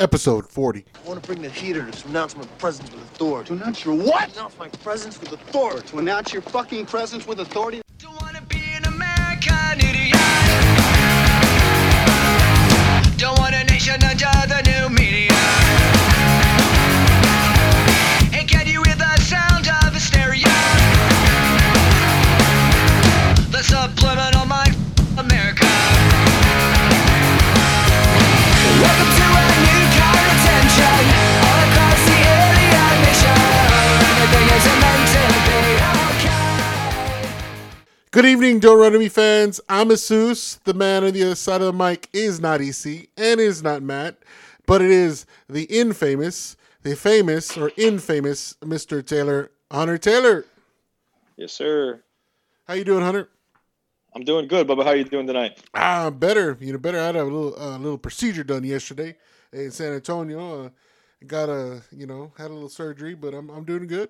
episode 40. I want to bring the heater to announce my presence with authority. To announce your what? Announce my presence with authority. To announce your fucking presence with authority? Good evening, Don't Run to Me fans. I'm Asus. The man on the other side of the mic is not EC and is not Matt, but it is the infamous, the famous or infamous Mr. Taylor, Hunter Taylor. Yes, sir. How you doing, Hunter? I'm doing good, Bubba. How you doing tonight? Ah, better. You know, better. I had a little, uh, little procedure done yesterday in San Antonio. Uh, got a, you know, had a little surgery, but I'm, I'm doing good.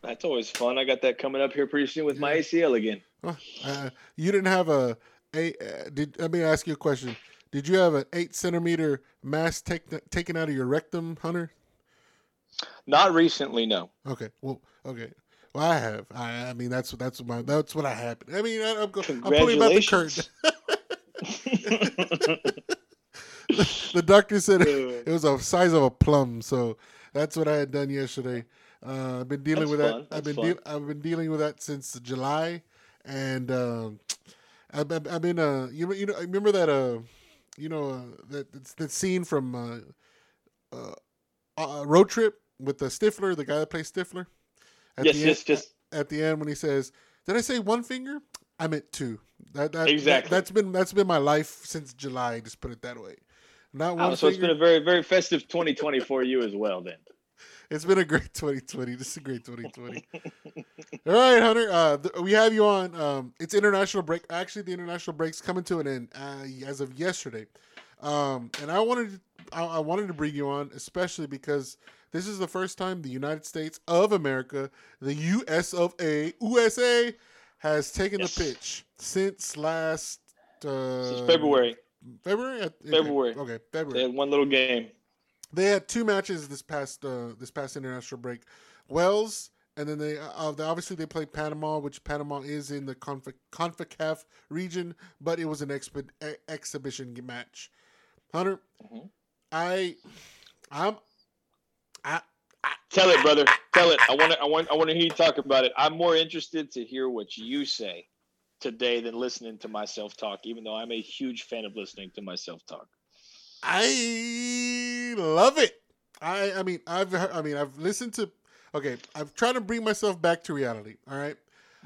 That's always fun. I got that coming up here pretty soon with my ACL again. Huh. Uh, you didn't have a, a uh, did let me ask you a question. Did you have an eight centimeter mass take, taken out of your rectum, Hunter? Not recently, no. Okay, well, okay. Well, I have. I, I mean, that's that's my that's what I happened. I mean, I, I'm, go, I'm pulling back the curtain. the doctor said it, it was a size of a plum, so that's what I had done yesterday. Uh, I've been dealing That's with fun. that. I've been deal I've been dealing with that since July, and um, I've, I've been uh you know you know remember that uh you know uh, that that, scene from uh, uh, uh road trip with the Stifler, the guy that plays Stifler. At yes, the yes, end, just at the end when he says, "Did I say one finger? I meant two. That, that Exactly. That, has been that's been my life since July. Just put it that way. Not one oh, so it's been a very, very festive 2020 for you as well. Then It's been a great 2020. This is a great 2020. All right, Hunter. Uh, th- we have you on. Um, it's international break. Actually, the international break's coming to an end uh, as of yesterday. Um, and I wanted to, I, I wanted to bring you on, especially because this is the first time the United States of America, the U.S. of A. USA, has taken Yes. the pitch since last uh, since February, February. Okay. February. Okay, they February. had one little game. They had two matches this past uh, this past international break. Wales, and then they, uh, they obviously they played Panama, which Panama is in the Conf- Concacaf region, but it was an expi- exhibition match. Hunter, Mhm. I, I'm, I, Tell it, brother. Tell it. I want to. I want. I want to hear you talk about it. I'm more interested to hear what you say today than listening to myself talk. Even though I'm a huge fan of listening to myself talk. I love it. I, I mean, I've, heard- I mean, I've listened to. Okay, I've tried to bring myself back to reality. All right.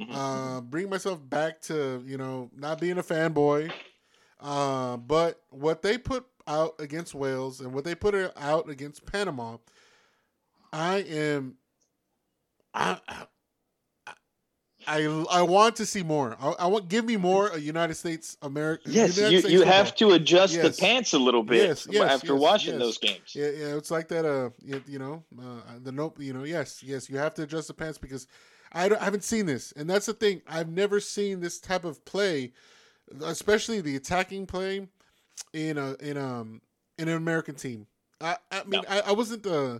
Mhm. uh, bring myself back to you know not being a fanboy. Uh, but what they put out against Wales and what they put out against Panama, I am, I, I, I want to see more. I, I want give me more a United States America. Yes, United you, States you football. have to adjust Yes. the pants a little bit Yes, yes, after watching those games. Yeah, yeah, it's like that. Uh, you, you know, uh, the nope. You know, yes, yes, you have to adjust the pants because I, don't, I haven't seen this, and that's the thing. I've never seen this type of play, especially the attacking play in a in um in an American team. I I mean No. I, I wasn't uh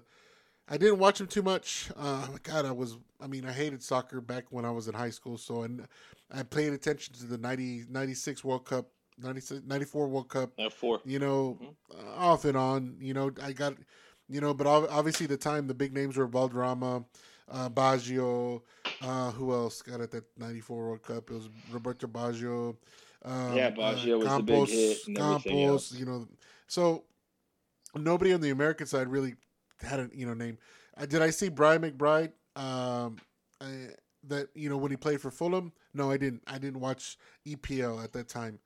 I didn't watch them too much. Uh, God, I was. I mean, I hated soccer back when I was in high school, so and I paid attention to the 90, 96 World Cup, 96, 94 World Cup Uh, four. you know, Mhm. uh, off and on. You know, I got, you know, but obviously the time the big names were Valderrama, uh, Baggio. Uh, who else got at that '94 World Cup? It was Roberto Baggio. Um, Yeah, Baggio was the big Campos, hit Campos. You know, so nobody on the American side really had a you know name. Uh, did I see Brian McBride? Um, I, that you know when he played for Fulham? No, I didn't. I didn't watch EPL at that time.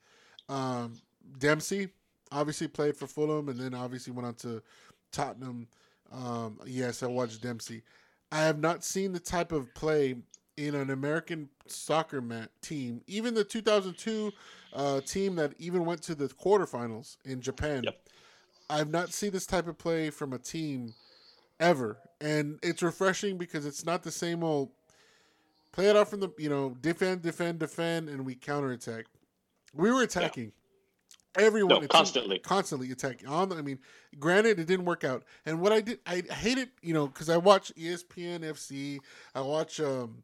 Um, Dempsey obviously played for Fulham, and then obviously went on to Tottenham. Um, yes, I watched Dempsey. I have not seen the type of play in an American soccer mat team, even the 2002 uh, team that even went to the quarterfinals in Japan. Yep. I've not seen this type of play from a team ever, and it's refreshing because it's not the same old play it out from the you know defend, defend, defend, and we counterattack. We were attacking. Everyone No, constantly. constantly attacking. On, I mean, granted, it didn't work out. And what I did, I hate it, you know, because I watch ESPN FC, I watch um,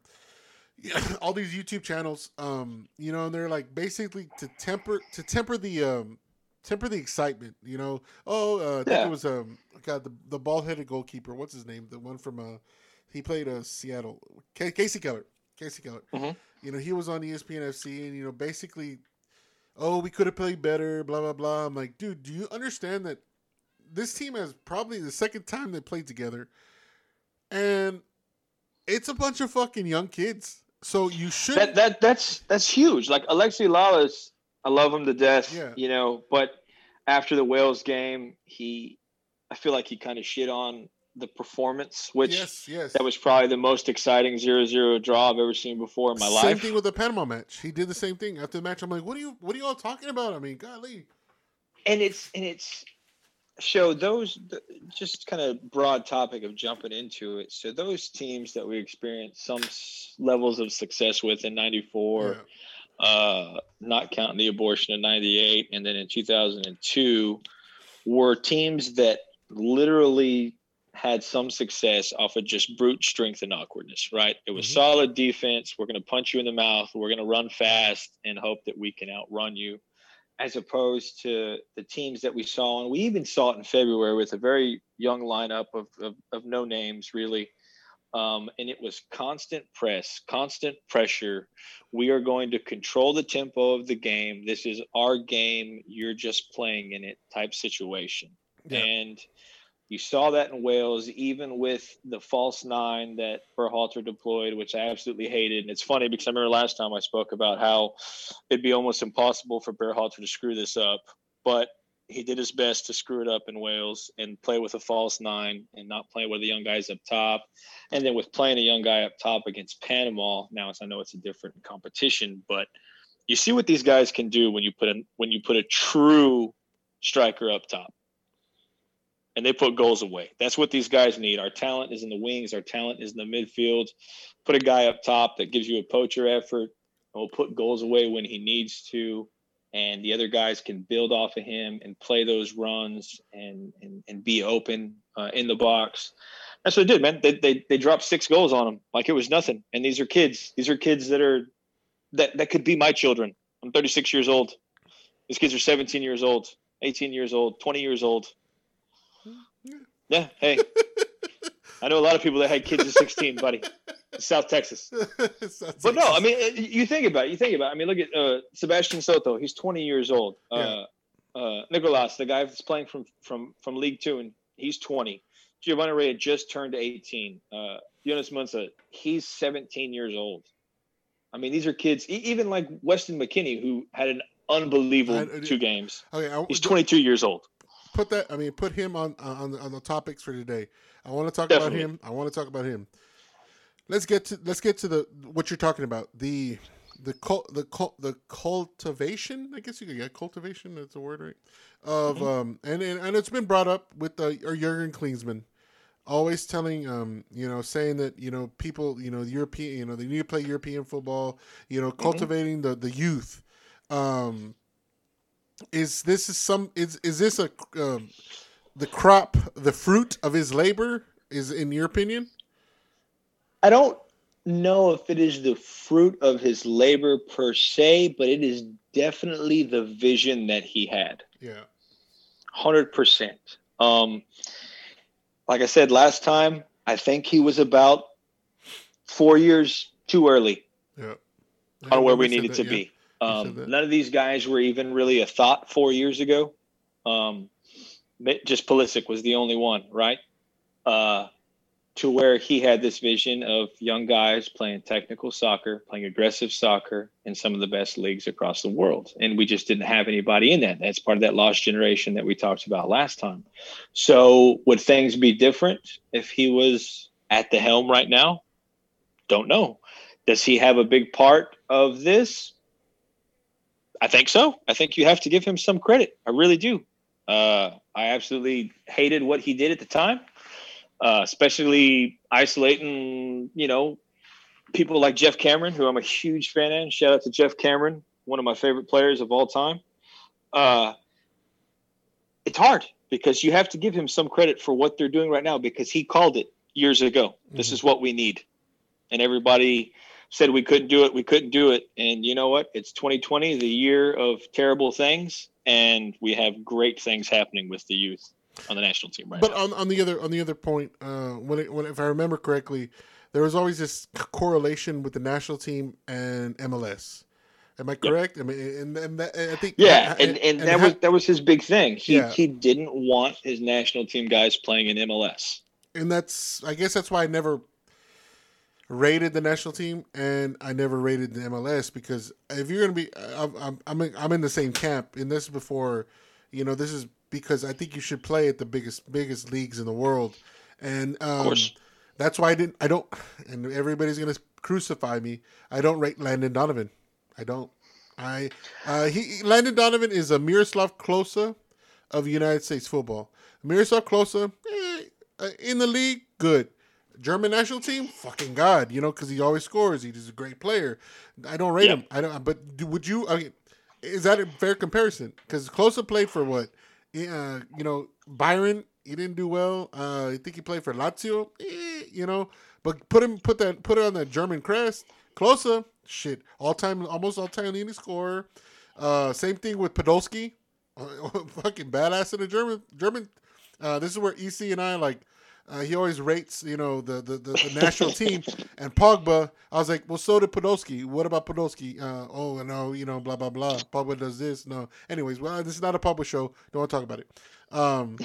all these YouTube channels, um, you know, and they're like basically to temper to temper the um, temper the excitement, you know. Oh, uh, I think Yeah. it was um, God, the the bald headed goalkeeper. What's his name? The one from uh, he played uh Seattle. Ca Kasey Keller. Kasey Keller. Mhm. You know, he was on ESPN FC, and you know, basically oh, we could have played better, blah blah blah. I'm like, dude, do you understand that this team has probably the second time they played together, and it's a bunch of fucking young kids. So you should That that that's that's huge. Like Alexi Lalas, I love him to death. Yeah. You know, but after the Wales game, he, I feel like he kind of shit on the performance, which yes, yes. that was probably the most exciting 0-0 draw I've ever seen before in my same life. Same thing with the Panama match. He did the same thing after the match. I'm like, what are you, what are you all talking about? I mean, golly. and it's and it's so those just kind of broad topic of jumping into it so those teams that we experienced some s- levels of success with in 94 Yeah. Uh not counting the abortion in 98 and then in 2002 were teams that literally had some success off of just brute strength and awkwardness right? It was Mhm. solid defense. We're going to punch you in the mouth. We're going to run fast and hope that we can outrun you as opposed to the teams that we saw. And we even saw it in february with a very young lineup of, of, of no names really um, and it was constant press constant pressure. We are going to control the tempo of the game. This is our game. You're just playing in it type situation. Yeah. and you saw that in Wales, even with the false nine that Berhalter deployed, which I absolutely hated. And it's funny because I remember last time I spoke about how it'd be almost impossible for Berhalter to screw this up, but he did his best to screw it up in Wales and play with a false nine and not play with the young guys up top. And then with playing a young guy up top against Panama, now it's, I know it's a different competition, but you see what these guys can do when you put a when you put a true striker up top and they put goals away. That's what these guys need. Our talent is in the wings. Our talent is in the midfield. Put a guy up top that gives you a poacher effort and will put goals away when he needs to. And the other guys can build off of him and play those runs and and, and be open uh, in the box. That's what they did, man. They, they they dropped six goals on them like it was nothing. And these are kids. These are kids that are that that could be my children. I'm 36 years old. These kids are 17 years old, 18 years old, 20 years old. Yeah, hey. I know a lot of people that had kids at 16, buddy. South Texas. But no, I mean, uh, you think about it. You think about it. I mean, look at uh, Sebastian Soto. He's 20 years old. Uh, uh, Nicolas, the guy that's playing from from from League Two, and he's 20. Giovanni Reyna just turned 18. Uh, Yunus Musah, he's 17 years old. I mean, these are kids. e- Even like Weston McKennie, who had an unbelievable I- I- two games. okay, I, He's 22 years old. put that. I mean, put him on on the- on the topics for today. I want to talk Definitely. about him. I want to talk about him. Let's get to let's get to the what you're talking about. The the cul, the cul, the cultivation. I guess you could get cultivation. That's a word, right? Of Mm-hmm. um and, and and it's been brought up with uh, or Jurgen Klinsmann, always telling um you know saying that you know people you know European you know they need to play European football. You know cultivating the the youth. Um, is this is some is is this a um, the crop the fruit of his labor is in your opinion I don't know if it is the fruit of his labor per se, but it is definitely the vision that he had. yeah Hundred percent. Um, like I said last time, I think he was about four years too early yeah on where we needed that, to yeah. be. Um, none of these guys were even really a thought four years ago. Um, just Pulisic was the only one, right? Uh, to where he had this vision of young guys playing technical soccer, playing aggressive soccer in some of the best leagues across the world. And we just didn't have anybody in that. That's part of that lost generation that we talked about last time. So, would things be different if he was at the helm right now? Don't know. Does he have a big part of this? I think so. I think you have to give him some credit. I really do. Uh, I absolutely hated what he did at the time, uh, especially isolating, you know, people like Geoff Cameron, who I'm a huge fan of. Shout out to Geoff Cameron, one of my favorite players of all time. Uh, it's hard because you have to give him some credit for what they're doing right now because he called it years ago. This Mhm. is what we need, and everybody said we couldn't do it. We couldn't do it, and you know what? It's 2020, the year of terrible things, and we have great things happening with the youth on the national team right But now. on, on the other on the other point, uh, when it, when if I remember correctly, there was always this c- correlation with the national team and MLS. Am I correct? I mean, and, and that, I think Yeah, and, and, that ha- was that was his big thing. He Yeah. he didn't want his national team guys playing in MLS. and that's I guess that's why I never rated the national team and I never rated the MLS because if you're gonna be, I'm I'm I'm in, I'm in the same camp. And this is before, you know, this is because I think you should play at the biggest biggest leagues in the world, and um, course. that's why I didn't. I don't, and everybody's gonna crucify me. I don't rate Landon Donovan. I don't. I uh, he Landon Donovan is a Miroslav Klose of United States football. Miroslav Klose eh, uh, in the league, good. German national team, fucking god, you know, because he always scores. He's a great player. I don't rate Yeah. him. I don't. But do, would you? I mean, is that a fair comparison? Because Klose played for what? Uh, you know, Bayern. He didn't do well. Uh, I think he played for Lazio. Eh, you know, but put him, put that, put it on that German crest. Klose, shit, all time, almost all time leading scorer. Uh, same thing with Podolski, fucking badass in the German. German. Uh, this is where EC and I like. Uh, he always rates, you know, the the, the, the national team and Pogba. I was like, well, so did Podolski. What about Podolski? Uh, oh no, you know, blah blah blah. Pogba does this. No. Anyways, well, this is not a Pogba show. Don't want to talk about it. Um,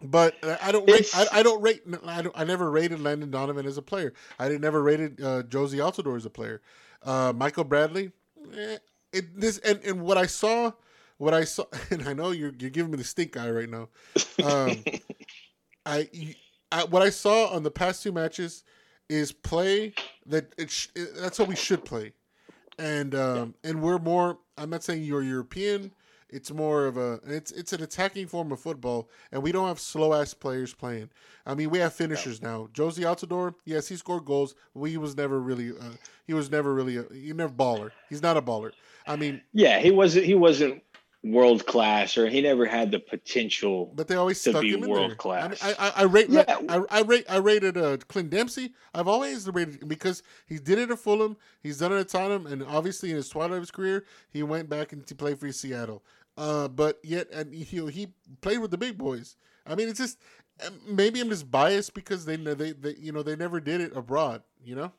but I don't rate. I, I don't rate. I, don't, I never rated Landon Donovan as a player. I never rated uh, Jozy Altidore as a player. Uh, Michael Bradley. Eh, it this and, and what I saw, what I saw, and I know you're you're giving me the stink eye right now. Um, I, I what I saw on the past two matches is play that it sh- it- that's how we should play, and um, and we're more. I'm not saying you're European. It's more of a it's it's an attacking form of football, and we don't have slow ass players playing. I mean, we have finishers now. Jozy Altidore, yes, he scored goals. But he was never really uh, he was never really a, he never baller. He's not a baller. I mean, yeah, he wasn't he wasn't world class or he never had the potential. But they always to stuck be him in world class. I, I, I rate, Yeah. I, I rate, I rated uh, Clint Dempsey. I've always rated because he did it at Fulham. He's done it at Tottenham, and obviously in his twilight of his career, he went back and to play for Seattle. Uh, but yet, and he he played with the big boys. I mean, it's just uh, maybe I'm just biased because they they, they you know they never did it abroad. You know,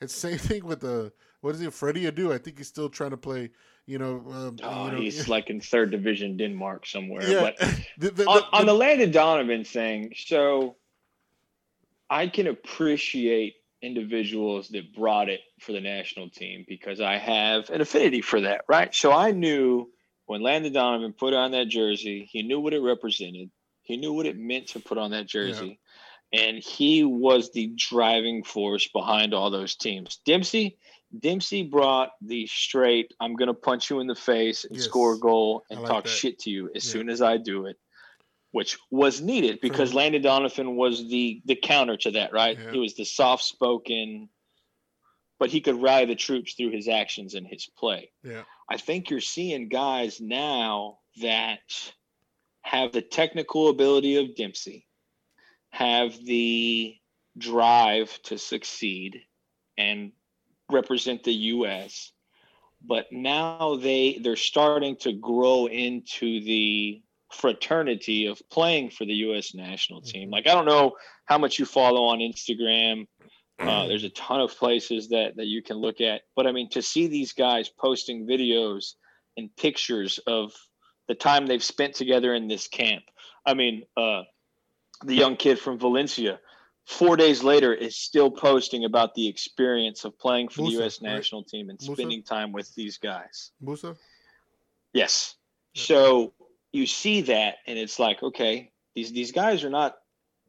it's same thing with the what is it, Freddie Adu? I think he's still trying to play. You know, um, Oh, you know, he's like in third division Denmark somewhere. yeah. But The- the- on, the- on the Landon Donovan thing, so I can appreciate individuals that brought it for the national team because I have an affinity for that, right? So I knew when Landon Donovan put on that jersey, he knew what it represented. He knew what it meant to put on that jersey. And he was the driving force behind all those teams. Dempsey, Dempsey brought the straight, I'm gonna punch you in the face and Yes. score a goal and like talk that. shit to you as Yeah. soon as I do it which was needed because. Landon Donovan was the the counter to that, right? Yeah. He was the soft spoken, but he could rally the troops through his actions and his play. yeah. I think you're seeing guys now that have the technical ability of Dempsey, have the drive to succeed and represent the US, but now they they're starting to grow into the fraternity of playing for the US national team. Mhm. Like I don't know how much you follow on Instagram. Uh, there's a ton of places that that you can look at, but I mean to see these guys posting videos and pictures of the time they've spent together in this camp. I mean, uh, the young kid from Valencia, four days later, is still posting about the experience of playing for Musah, the U.S. right? national team and Musah? spending time with these guys. Musah. Yes. Yeah. So you see that, and it's like, okay, these these guys are not.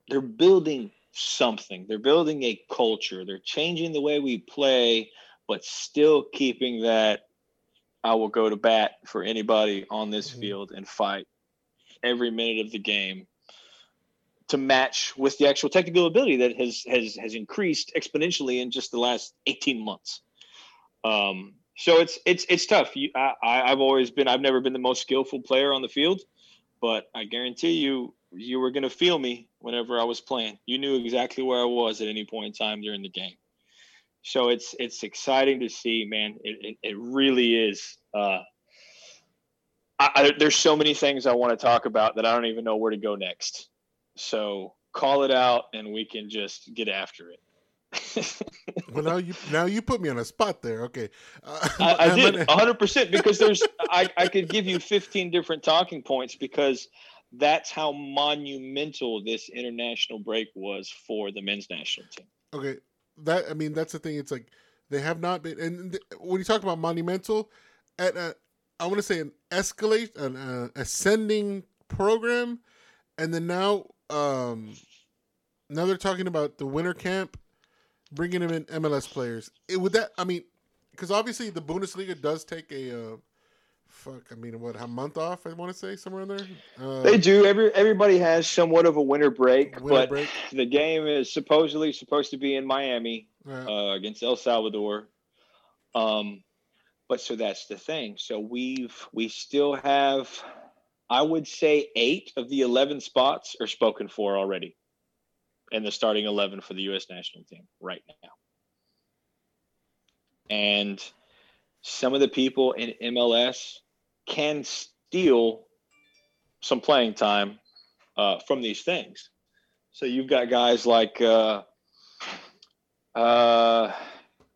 They're building something. They're building a culture. They're changing the way we play, but still keeping that. I will go to bat for anybody on this Mhm. field and fight every minute of the game to match with the actual technical ability that has has has increased exponentially in just the last 18 months. Um, so it's it's it's tough. You, I, I've always been I've never been the most skillful player on the field, but I guarantee you, you were going to feel me whenever I was playing. You knew exactly where I was at any point in time during the game. So it's it's exciting to see, man. It it, it really is. Uh, I, there's so many things I want to talk about that I don't even know where to go next. So call it out, and we can just get after it. Well, now you now you put me on a spot there. Okay, uh, I, I did gonna- 100 percent because there's I, I could give you 15 different talking points because that's how monumental this international break was for the men's national team. Okay, that I mean that's the thing. It's like they have not been. And th- when you talk about monumental, at a, I want to say an escalate, an uh, ascending program, and then now, um, now they're talking about the winter camp, bringing them in MLS players. It would that I mean, because obviously the Bundesliga does take a. Uh, Fuck, I mean, what a month off? I want to say somewhere in there. Uh, They do. Every everybody has somewhat of a winter break, Winter but break. the game is supposedly supposed to be in Miami uh, uh, against El Salvador. Um, but so that's the thing. So we've we still have, I would say, eight of the eleven spots are spoken for already, in the starting eleven for the U.S. national team right now. And some of the people in MLS can steal some playing time uh, from these things. So you've got guys like uh, uh,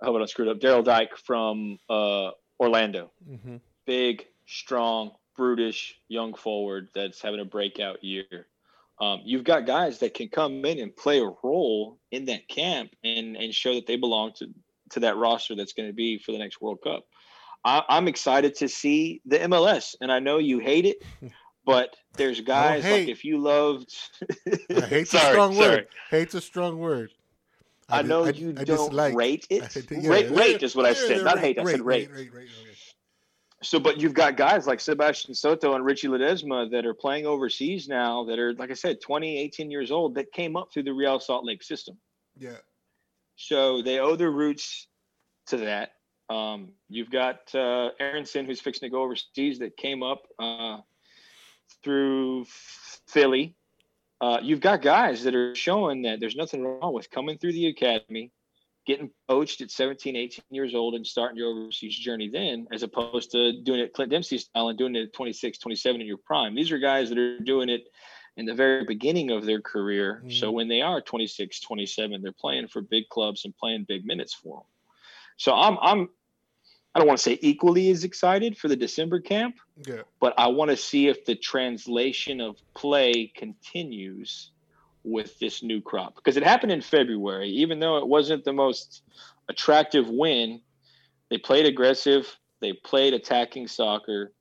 how about I screwed up? Daryl Dike from uh, Orlando, mhm. big, strong, brutish, young forward that's having a breakout year. Um, you've got guys that can come in and play a role in that camp and and show that they belong to to that roster that's going to be for the next World Cup. I, I'm excited to see the MLS, and I know you hate it, but there's guys like if you loved. I hate a strong sorry. word. Hate's a strong word. I, di- know I- you I don't dislike- rate it. Yeah, rate, yeah, rate is what I said, not hate. I said rate. rate, rate, rate, okay. So, but you've got guys like Sebastian Soto and Richie Ledesma that are playing overseas now that are, like I said, 20, 18 years old that came up through the Real Salt Lake system. Yeah. So they owe their roots to that. Um, you've got uh, Aaronson, who's fixing to go overseas, that came up uh, through Philly. Uh, you've got guys that are showing that there's nothing wrong with coming through the academy, getting coached at 17, 18 years old, and starting your overseas journey then, as opposed to doing it Clint Dempsey style and doing it at 26, 27 in your prime. These are guys that are doing it in the very beginning of their career. So mm-hmm. when they are 26, 27, they're playing for big clubs and playing big minutes for them. So I'm I'm I don't want to say equally as excited for the December camp, Yeah. but I want to see if the translation of play continues with this new crop because it happened in February. Even though it wasn't the most attractive win, they played aggressive, they played attacking soccer.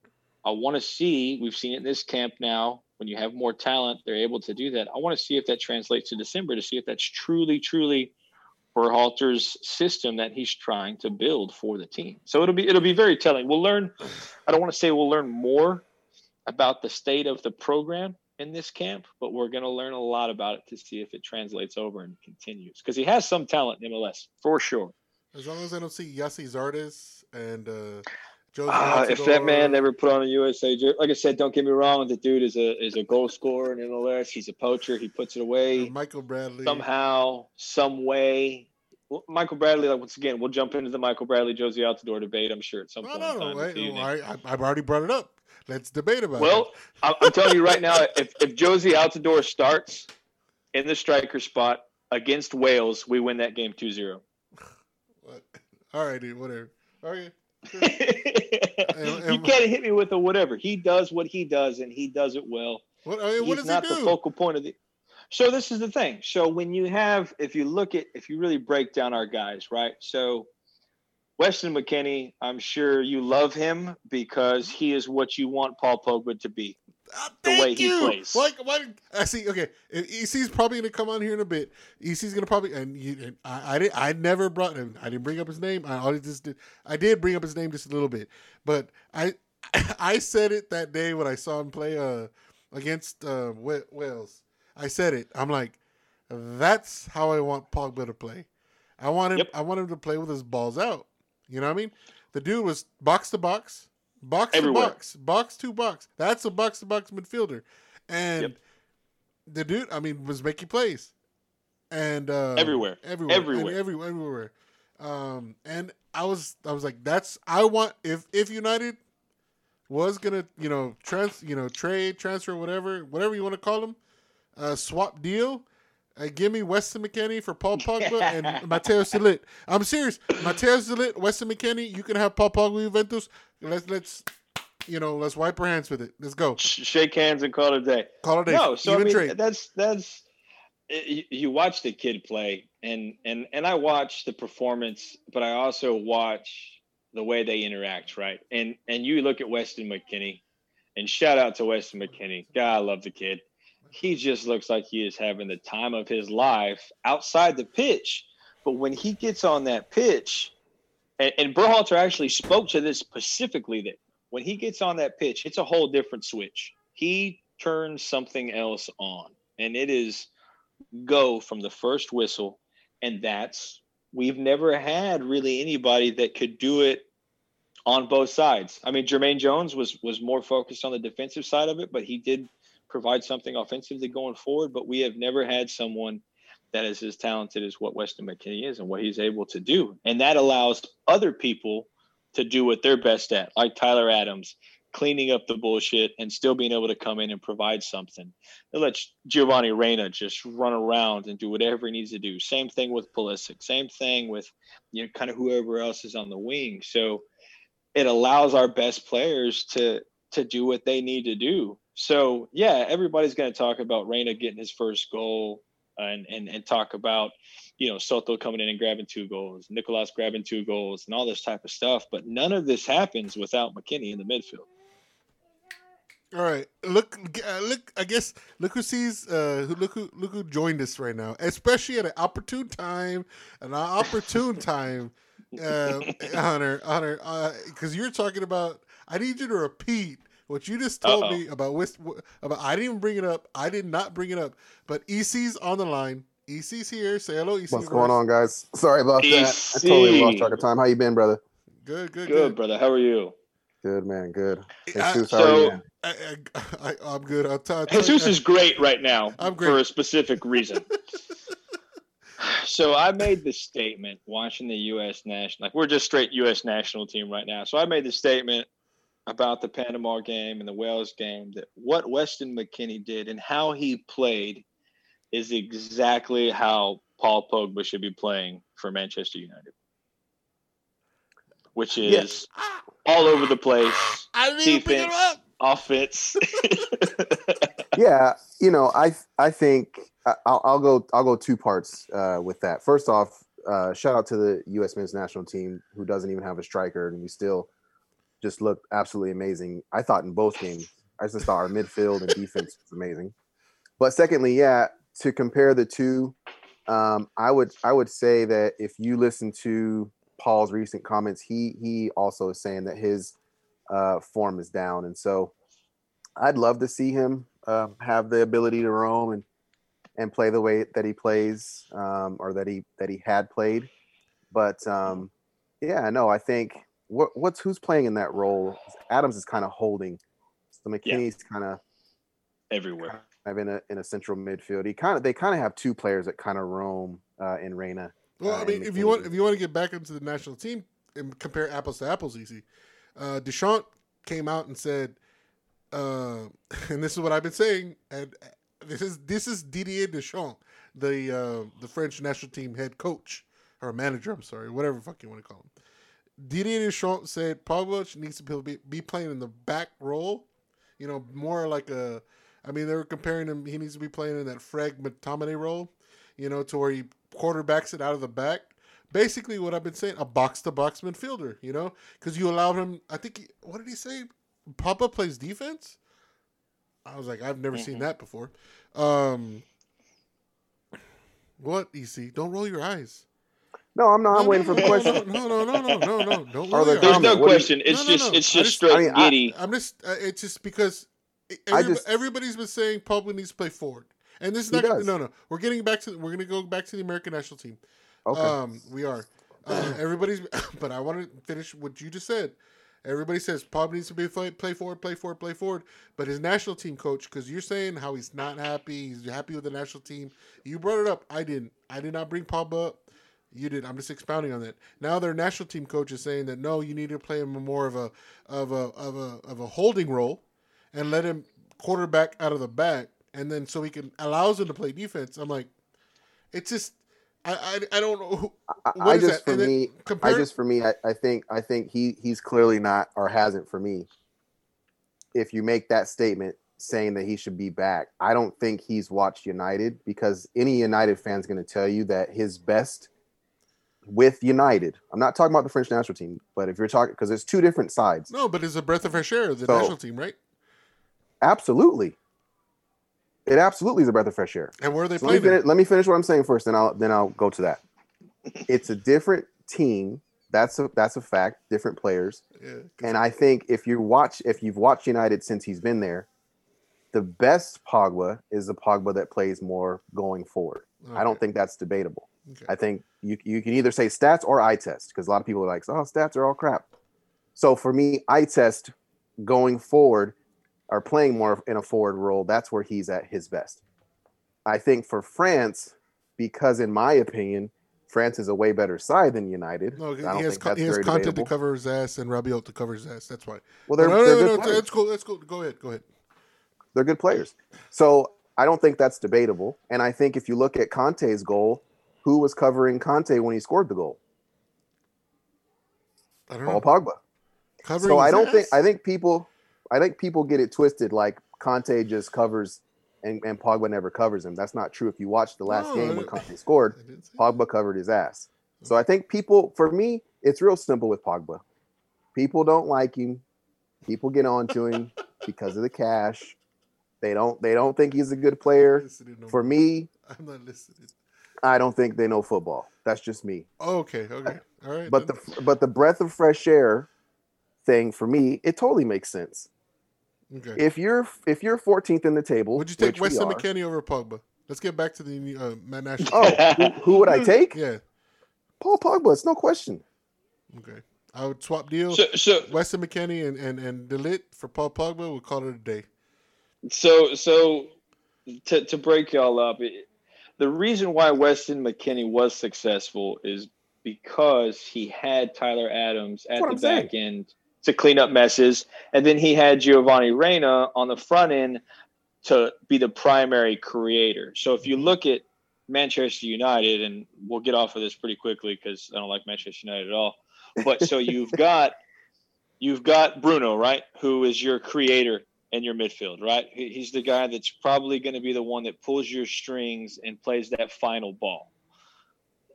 I want to see, we've seen it in this camp now. When you have more talent, they're able to do that. I want to see if that translates to December to see if that's truly, truly Berhalter's system that he's trying to build for the team. So it'll be it'll be very telling. We'll learn. I don't want to say we'll learn more about the state of the program in this camp, but we're going to learn a lot about it to see if it translates over and continues because he has some talent in MLS for sure. As long as I don't see Gyasi Zardes and uh, Joe. Uh, if that man never put on a USA jersey, like I said, don't get me wrong, the dude is a is a goal scorer in MLS. He's a poacher. He puts it away. Michael Bradley. somehow, some way. Well, Michael Bradley, like once again, we'll jump into the Michael Bradley Jozy Altidore debate. I'm sure at some No, point. no, no. time Wait, this. I, I, I've already brought it up. Let's debate about Well, it. I'm, I'm telling you right now, if if Jozy Altidore starts in the striker spot against Wales, we win that game 2-0. What? All right, dude. Whatever. Okay. you can't hit me with a whatever. He does what he does, and he does it well. What, I mean, what He's does not he the focal point of the. So this is the thing. So when you have, if you look at, if you really break down our guys, right? So Weston McKennie, I'm sure you love him because he is what you want Paul Pogba to be. Ah, the way thank he plays. Why? did- I see. Okay, and EC's probably gonna come on here in a bit. EC's gonna probably and, you, and I, I didn't. I never brought him. I didn't bring up his name. I always just did. I did bring up his name just a little bit, but I I said it that day when I saw him play uh against uh Wales. I said it. I'm like, that's how I want Pogba to play. I want him. Yep. I want him to play with his balls out. You know what I mean? The dude was box to box, box Everywhere. to box, box to box. That's a box to box midfielder, and Yep. the dude, I mean, was making plays, and uh, Everywhere. everywhere, Everywhere. and everywhere, everywhere. Um, and I was, I was like, that's I want if if United was gonna, you know, trans, you know, trade, transfer, whatever, whatever you want to call them, uh, swap deal. Uh, give me Weston McKennie for Paul Pogba and Matteo Salit. I'm serious. Matteo Salit, Weston McKennie. You can have Paul Pogba Juventus. Let's let's you know let's wipe our hands with it. Let's go. Shake hands and call it a day. Call it a day. No, so I mean trade. that's that's you, you watch the kid play, and and and I watch the performance, but I also watch the way they interact, right? And and you look at Weston McKennie, and shout out to Weston McKennie. God, I love the kid. He just looks like he is having the time of his life outside the pitch. But when he gets on that pitch, and, and Berhalter actually spoke to this specifically that when he gets on that pitch, it's a whole different switch. He turns something else on, and it is go from the first whistle. And that's we've never had really anybody that could do it on both sides. I mean, Jermaine Jones was was more focused on the defensive side of it, but he did provide something offensively going forward. But we have never had someone that is as talented as what Weston McKennie is and what he's able to do. And that allows other people to do what they're best at, like Tyler Adams, cleaning up the bullshit and still being able to come in and provide something. It lets Giovanni Reyna just run around and do whatever he needs to do. Same thing with Pulisic. Same thing with you know kind of whoever else is on the wing. So it allows our best players to to do what they need to do. So yeah, everybody's going to talk about Reyna getting his first goal and and and talk about you know Soto coming in and grabbing two goals, Nicolas grabbing two goals, and all this type of stuff. But none of this happens without McKennie in the midfield. All right, look, uh, look. I guess look who sees. Uh, who look who look who joined us right now, especially at an opportune time, an opportune time. Uh, honor, honor, because you're talking about. I need you to repeat what you just told Uh-oh. me about West. About I didn't even bring it up. I did not bring it up. But EC's on the line. EC's here. Say hello, EC. What's going on, guys? Sorry about that. I totally lost track of time. How you been, brother? Good, good, Good, good. brother. How are you? Good, man. Good. I- Jesus, how so- are you? I, I, I, I'm good. I'll tell. tell- Jesus is great right now I'm for a specific reason. so I made the statement watching the U.S. national, like we're just straight U.S. national team right now. So I made the statement about the Panama game and the Wales game that what Weston McKennie did and how he played is exactly how Paul Pogba should be playing for Manchester United, which is Yes. all over the place, I didn't even pick it defense. up. offense. yeah, you know, I I think I- I'll, I'll go I'll go two parts uh, with that. First off, uh, shout out to the U.S. men's national team who doesn't even have a striker, and we still just looked absolutely amazing. I thought in both games, I just thought our midfield and defense was amazing. But secondly, yeah, to compare the two, um, I would I would say that if you listen to Paul's recent comments, he he also is saying that his uh, form is down, and so I'd love to see him uh, have the ability to roam and and play the way that he plays um, or that he that he had played. But um, yeah, no, I think what what's who's playing in that role? Adams is kind of holding. So McKennie's kind of Everywhere. kind of in a in a central midfield. He kind of they kind of have two players that kind of roam uh, in Reyna. Well, uh, I mean, and if you want, if you want to get back into the national team and compare apples to apples, easy. Uh, Deschamps came out and said, uh, and this is what I've been saying, and uh, this is this is Didier Deschamps, the uh, the French national team head coach or manager. I'm sorry, whatever the fuck you want to call him. Didier Deschamps said Pogba needs to be, be playing in the back role, you know, more like a. I mean, they were comparing him. He needs to be playing in that Fred McTominay role, you know, to where he quarterbacks it out of the back. Basically, what I've been saying, a box to box midfielder, you know, because you allow him. I think he, what did he say? Papa plays defense. I was like, I've never seen that before. Um, what EC? Don't roll your eyes. No, I'm not. I'm No, waiting for the question. No, no, no, no, no, no. Don't Are roll there There's eyes. no comment. What do you- question. It's No, no, just no. it's just just- straight I mean, giddy. I'm just. Uh, it's just because I everybody, just- everybody's been saying Pogba needs to play forward, and this is not. Gonna, no, no. We're getting back to. We're gonna go back to the American national team. Okay. Um, we are. Uh, everybody's. But I want to finish what you just said, Everybody says Pogba needs to be play, play forward, play forward, play forward. But his national team coach, because you're saying how he's not happy, he's happy with the national team. You brought it up. I didn't. I did not bring Pogba up. You did. I'm just expounding on that. Now their national team coach is saying that no, you need to play him more of a of a of a of a holding role, and let him quarterback out of the back, and then so he can allows him to play defense. I'm like, it's just. I, I, I don't know who, I, what I is just that? for And then me, I just for me, I, I think I think he he's clearly not or hasn't for me. If you make that statement saying that he should be back, I don't think he's watched United because any United fan's going to tell you that his best with United. I'm not talking about the French national team, but if you're talking because there's two different sides. No, but it's a breath of fresh air, the So- national team, right? Absolutely, it absolutely is a breath of fresh air. And where are they So let, me playing? finish, let me finish what I'm saying first, then I'll then I'll go to that. It's a different team. That's a that's a fact. Different players. Yeah, 'cause- And I think if you watch, if you've watched United since he's been there, the best Pogba is the Pogba that plays more going forward. I don't think that's debatable. Okay. I think you you can either say stats or eye test because a lot of people are like, oh, stats are all crap. So for me, eye test going forward or playing more in a forward role, that's where he's at his best. I think for France, because in my opinion, France is a way better side than United. No, he has, that's he has content to debatable. cover his ass and Rabiot to cover his ass. That's why. Well, they're, no, no, they're no, good no, that's cool. That's cool. Go ahead. Go ahead. they're good players. So I don't think that's debatable. And I think if you look at Kanté's goal, who was covering Kanté when he scored the goal? I don't Paul know. Pogba. Covering So I don't think? I think people I think people get it twisted like Kanté just covers and, and Pogba never covers him. That's not true. If you watch the last No, game when Kanté scored, I didn't say Pogba covered his ass. So I think people for me, it's real simple with Pogba. People don't like him. People get on to him because of the cash. They don't they don't think he's a good player. not listening no For me, I'm not listening. I don't think they know football. That's just me. Oh, okay. Okay. All right. But then. the but the breath of fresh air thing for me, it totally makes sense. okay. If you're if you're 14th in the table, Would you take which we Weston McKennie over Pogba? Let's get back to the uh, Ma- national. Oh, who, who would I take? yeah. Paul Pogba. It's no question. Okay. I would swap deals. So, so, Weston McKennie and and and Delit for Paul Pogba. We'll call it a day. so, so, to to break y'all up, it, the reason why Weston McKennie was successful is because he had Tyler Adams at the I'm saying. back end to clean up messes, and then he had Giovanni Reyna on the front end to be the primary creator. So if you look at Manchester United, and we'll get off of this pretty quickly because I don't like Manchester United at all. But so you've got you've got Bruno, right, who is your creator in your midfield, right? He's the guy that's probably going to be the one that pulls your strings and plays that final ball.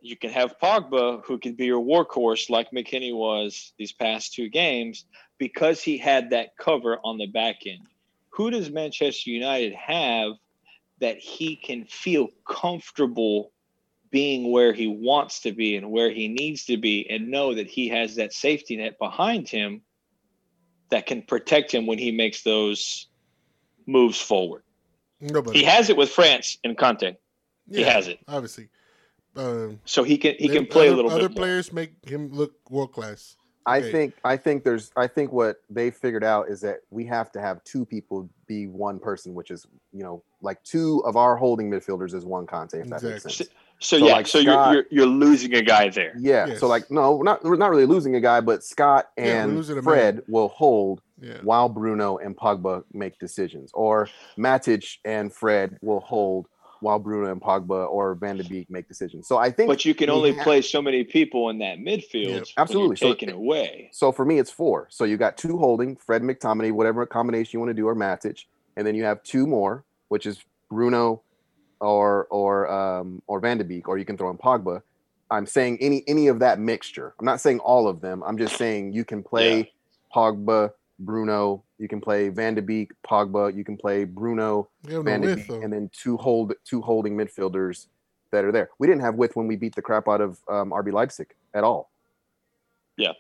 You can have Pogba, who can be your workhorse like McKennie was these past two games, because he had that cover on the back end. Who does Manchester United have that he can feel comfortable being where he wants to be and where he needs to be and know that he has that safety net behind him that can protect him when he makes those moves forward. Nobody. He has it with France and Kanté, he has it. Obviously. Um, so he can he can play other, a little Other bit. more. players make him look world class. I Okay. think I think there's I think what they figured out is that we have to have two people be one person, which is you know like two of our holding midfielders is one Kanté. If that makes sense. So, So, yeah, like, so Scott- you're, you're you're losing a guy there. Yeah. Yes. So like no, we're not we're not really losing a guy, but Scott and losing a Fred man. will hold Yeah. while Bruno and Pogba make decisions, or Matic and Fred will hold while Bruno and Pogba or Van de Beek make decisions. So I think But you can only have- play so many people in that midfield. Yeah, absolutely. So You're taken away. So for me, it's four. So you got two holding, Fred McTominay, whatever combination you want to do, or Matic, and then you have two more, which is Bruno or or um, or Van de Beek, or you can throw in Pogba. I'm saying any any of that mixture. I'm not saying all of them. I'm just saying you can play Pogba, Bruno. You can play Van de Beek, Pogba. You can play Bruno, We Van de Beek, though. and then two hold two holding midfielders that are there. We didn't have width when we beat the crap out of um, RB Leipzig at all. Yeah.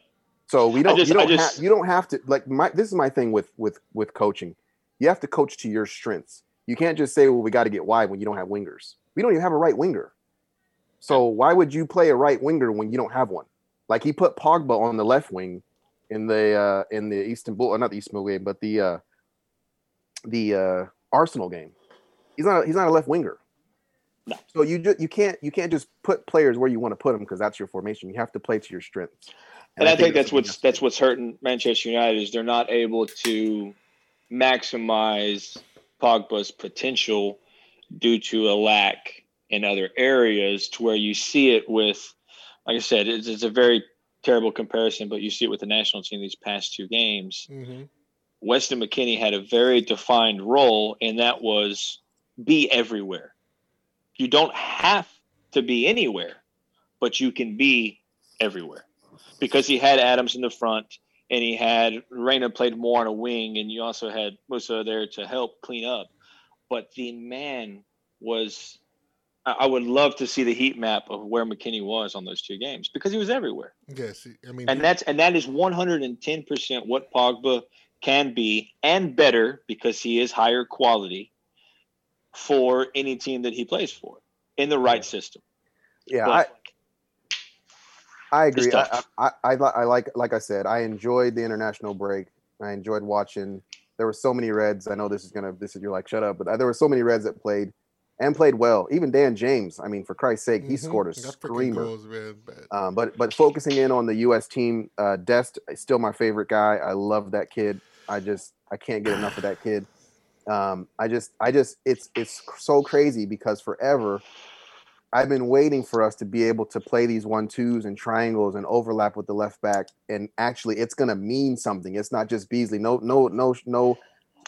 So we don't. just- you don't just- have. You don't have to like. My this is my thing with with with coaching. You have to coach to your strengths. You can't just say, "Well, we got to get wide" when you don't have wingers. We don't even have a right winger. So why would you play a right winger when you don't have one? Like he put Pogba on the left wing in the uh, in the Istanbul, not the Istanbul game, but the uh, the uh, Arsenal game. He's not he's not a left winger. No. So you just you can't you can't just put players where you want to put them because that's your formation. You have to play to your strengths. And, I, think, that's what's that's what's hurting Manchester United is they're not able to maximize Pogba's potential due to a lack in other areas to where you see it with like I said, it's, it's a very terrible comparison, but you see it with the national team these past two games. Mm-hmm. Weston McKennie had a very defined role, and that was be everywhere. You don't have to be anywhere, but you can be everywhere because he had Adams in the front and he had Reyna played more on a wing, and you also had Musah there to help clean up. But the man was. I I would love to see the heat map of where McKennie was on those two games because he was everywhere Yes, I mean, and that's and that is 110 percent what Pogba can be and better because he is higher quality for any team that he plays for in the right system. Yeah, I, But I agree. I, tough. I, I, I like, like I said, I enjoyed the international break. I enjoyed watching. There were so many Reds. I know this is gonna, this is you're like, shut up, but uh, there were so many Reds that played and played well. Even Dan James. I mean, for Christ's sake, he Mhm. scored a screamer. goals, Um, but but focusing in on the U.S. team, uh, Dest is still my favorite guy. I love that kid. I just I can't get enough of that kid. Um, I just I just it's it's so crazy because forever I've been waiting for us to be able to play these one twos and triangles and overlap with the left back, and actually it's gonna mean something. It's not just Beasley. No no no no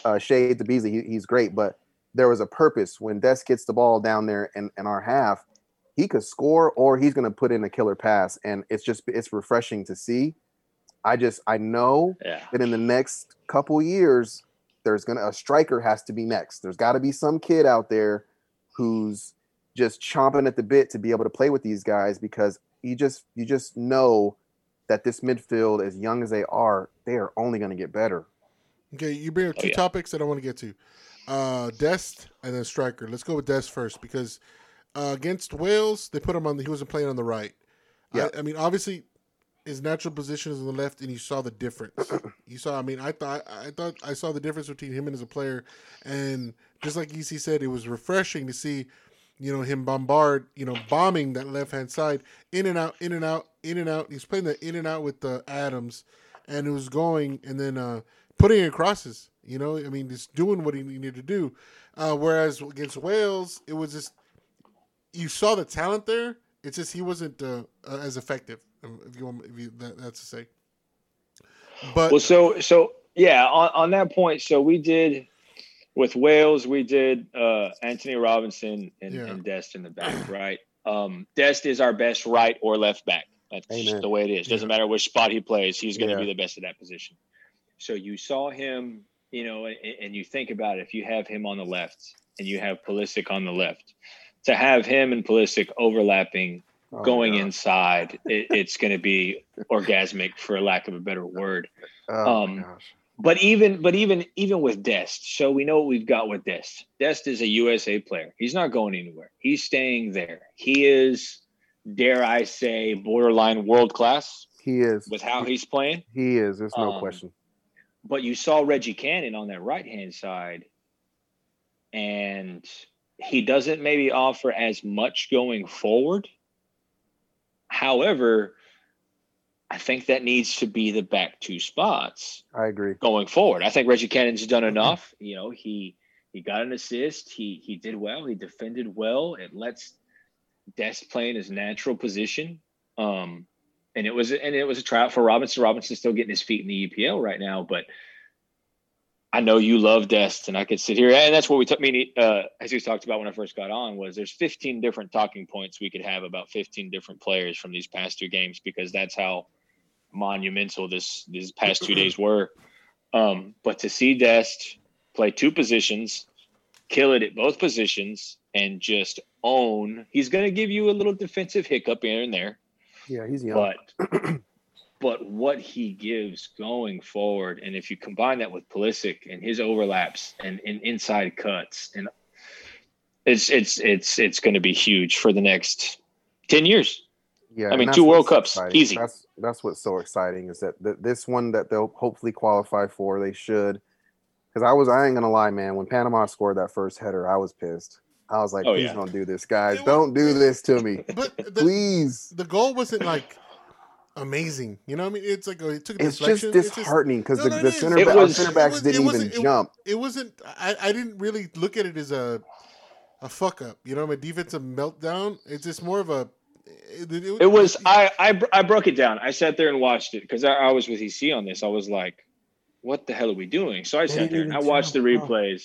uh, shade to Beasley. He, he's great, but there was a purpose when Des gets the ball down there in, in our half he could score or he's going to put in a killer pass. And it's just it's refreshing to see. I just i know yeah, that in the next couple years there's gonna a striker has to be next. There's got to be some kid out there who's just chomping at the bit to be able to play with these guys because you just you just know that this midfield as young as they are they are only going to get better. Okay, you bring up Oh, two yeah. topics that I want to get to. Uh Dest and then striker. Let's go with Dest first because uh, against Wales, they put him on the he wasn't playing on the right. Yeah. I, I mean, obviously his natural position is on the left and you saw the difference. you saw I mean, I thought I thought I saw the difference between him and as a player and just like EC said, it was refreshing to see you know him bombard, you know, bombing that left hand side, in and out, in and out, in and out. He's playing the in and out with the Adams, and it was going, and then uh, putting in crosses. You know, I mean, just doing what he needed to do. Uh, whereas against Wales, it was just you saw the talent there. It's just he wasn't uh, uh, as effective. um, If you want, if you, that, that's to say. But well, so so yeah, on, on that point, so we did with Wales, we did uh, Antonee Robinson and, Yeah. and Dest in the back, right? Um, Dest is our best right or left back. That's just Amen. the way it is. Doesn't matter which spot he plays, he's going to Yeah. be the best at that position. So you saw him, you know, and, and you think about it, if you have him on the left and you have Pulisic on the left, to have him and Pulisic overlapping Oh, going inside, it, it's going to be orgasmic, for lack of a better word oh, um, but even but even even with Dest, so we know what we've got with Dest. Dest is a USA player. He's not going anywhere. He's staying there. He is, dare I say, borderline world class he is with how he's playing. he is there's no um, question But you saw Reggie Cannon on that right hand side, and he doesn't maybe offer as much going forward. However, I think that needs to be the back two spots i agree going forward. I think Reggie Cannon's done enough. You know, he he got an assist. He he did well. He defended well. It lets Dest play in his natural position. Um, and it was and it was a tryout for Robinson. Robinson's still getting his feet in the EPL right now, but I know you love Dest, and I could sit here and that's what we took me uh, as we talked about when I first got on was there's 15 different talking points we could have about 15 different players from these past two games because that's how monumental this these past two days were. Um, but to see Dest play two positions, kill it at both positions, and just own, he's going to give you a little defensive hiccup here and there, yeah he's young but but what he gives going forward, and if you combine that with Pulisic and his overlaps and, and inside cuts, and it's it's it's it's going to be huge for the next ten years. Yeah, I mean, two World Cups, exciting. easy. That's that's what's so exciting is that th- this one that they'll hopefully qualify for. They should, because I was I ain't gonna lie, man. When Panama scored that first header, I was pissed. I was like, Oh, please yeah. don't do this, guys. It Don't do this to me, But the, please. the goal wasn't like amazing. You know what I mean? It's like a, it took a It's just deflection. It's disheartening because No, the, no, the center It back, was- center backs was- didn't even it- jump. it wasn't I, I didn't really look at it as a a fuck up you know I'm a defensive meltdown it's just more of a it, It was I, I I broke it down. I sat there and watched it because I, I was with EC on this. I was like, "What the hell are we doing?" So I sat there and I watched the jump, huh? replays.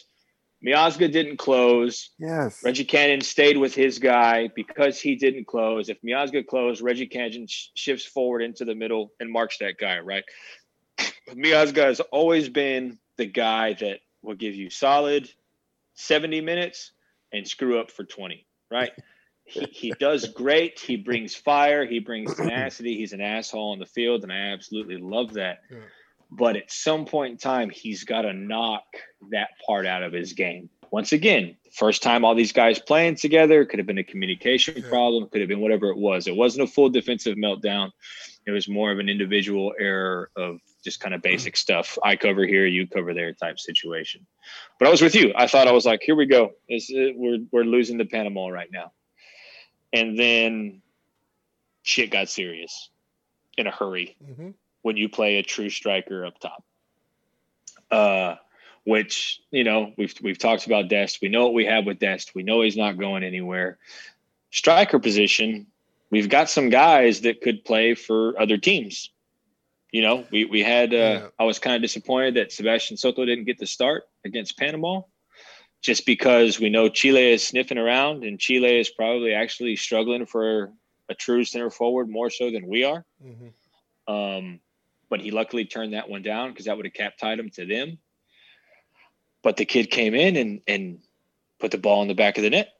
Miazga didn't close. Yes. Reggie Cannon stayed with his guy because he didn't close. If Miazga closed, Reggie Cannon sh- shifts forward into the middle and marks that guy, right? Miazga has always been the guy that will give you solid 70 minutes and screw up for 20, right? He, he does great. He brings fire. He brings tenacity. He's an asshole on the field, and I absolutely love that. Yeah. But at some point in time, he's got to knock that part out of his game. Once again, first time all these guys playing together could have been a communication problem, could have been whatever it was. It wasn't a full defensive meltdown. It was more of an individual error of just kind of basic stuff. I cover here, you cover there type situation. But I was with you. I thought I was like, here we go. It's, it, we're we're losing to Panama right now. And then shit got serious in a hurry Mhm. When you play a true striker up top. Uh, which you know we've we've talked about Dest. We know what we have with Dest. We know he's not going anywhere. Striker position, we've got some guys that could play for other teams. You know, we we had. Uh, Yeah. I was kind of disappointed that Sebastian Soto didn't get the start against Panama, just because we know Chile is sniffing around, and Chile is probably actually struggling for a true center forward more so than we are. Mhm. Um, but he luckily turned that one down because that would have cap tied him to them. But the kid came in and and put the ball in the back of the net.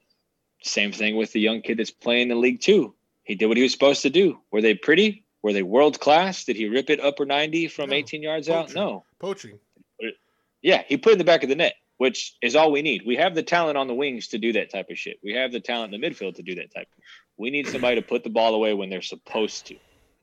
Same thing with the young kid that's playing in League Two. He did what he was supposed to do. Were they pretty? Were they world class? Did he rip it upper 90 from No. 18 yards out? No. poaching Yeah, he put it in the back of the net, which is all we need. We have the talent on the wings to do that type of shit. We have the talent in the midfield to do that type. We need somebody to put the ball away when they're supposed to.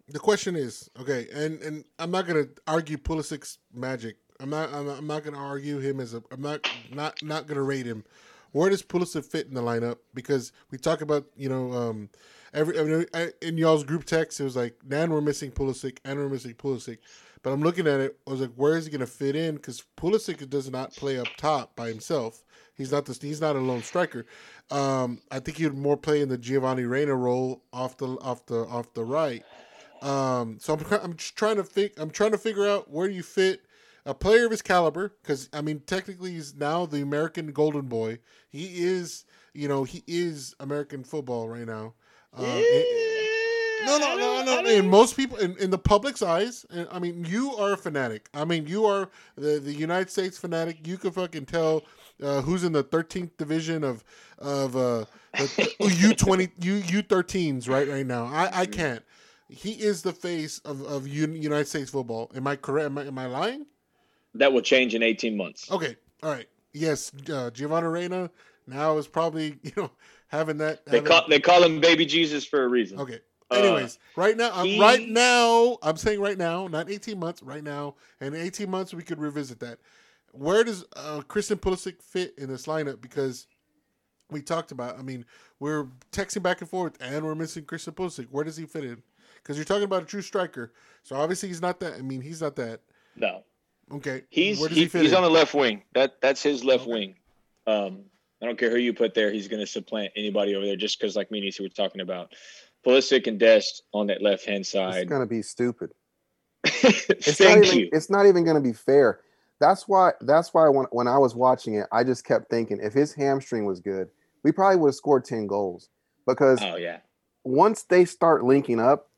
The question is okay and and i'm not gonna argue Pulisic's magic. I'm not i'm not, I'm not gonna argue him as a i'm not not not gonna rate him. Where does Pulisic fit in the lineup? Because we talk about you know um every I mean, I- in y'all's group text it was like nan we're missing Pulisic and we're missing Pulisic. But i'm looking at it i was like where is he gonna fit in? Because Pulisic does not play up top by himself. He's not the he's not a lone striker. Um i think he would more play in the giovanni Reyna role off the off the off the right um, so I'm, I'm just trying to think. I'm trying to figure out where you fit a player of his caliber, because I mean, technically, he's now the American Golden Boy. He is, you know, he is American football right now. Um, it- no, no, no, no. In most people, in, in the public's eyes, and, I mean, you are a fanatic. I mean, you are the, the United States fanatic. You can fucking tell uh, who's in the 13th division of of uh, the U twenty U U thirteens right right now. I I can't. He is the face of of United States football. Am I correct? Am I, am I lying? That will change in 18 months. Okay, all right. Yes, uh, Giovanni Reyna now is probably you know having that. They having- call they call him baby Jesus for a reason. Okay. Uh, Anyways, right now, I'm he- right now, I'm saying right now, not 18 months, right now, and in 18 months we could revisit that. Where does uh, Christian Pulisic fit in this lineup? Because we talked about, I mean, we're texting back and forth, and we're missing Christian Pulisic. Where does he fit in? Because you're talking about a true striker, so obviously he's not that. I mean, he's not that. No, Okay, he's where does he- he fit he's in? on the left wing. That that's his left Okay. wing. Um, I don't care who you put there. He's going to supplant anybody over there just because, like me and Nisi were talking about, Pulisic and Dest on that left hand side. It's gonna be stupid. It's Thank not even, you. It's not even going to be fair. That's why. That's why when when I was watching it, I just kept thinking if his hamstring was good, we probably would have scored ten goals. Because Oh yeah, once they start linking up,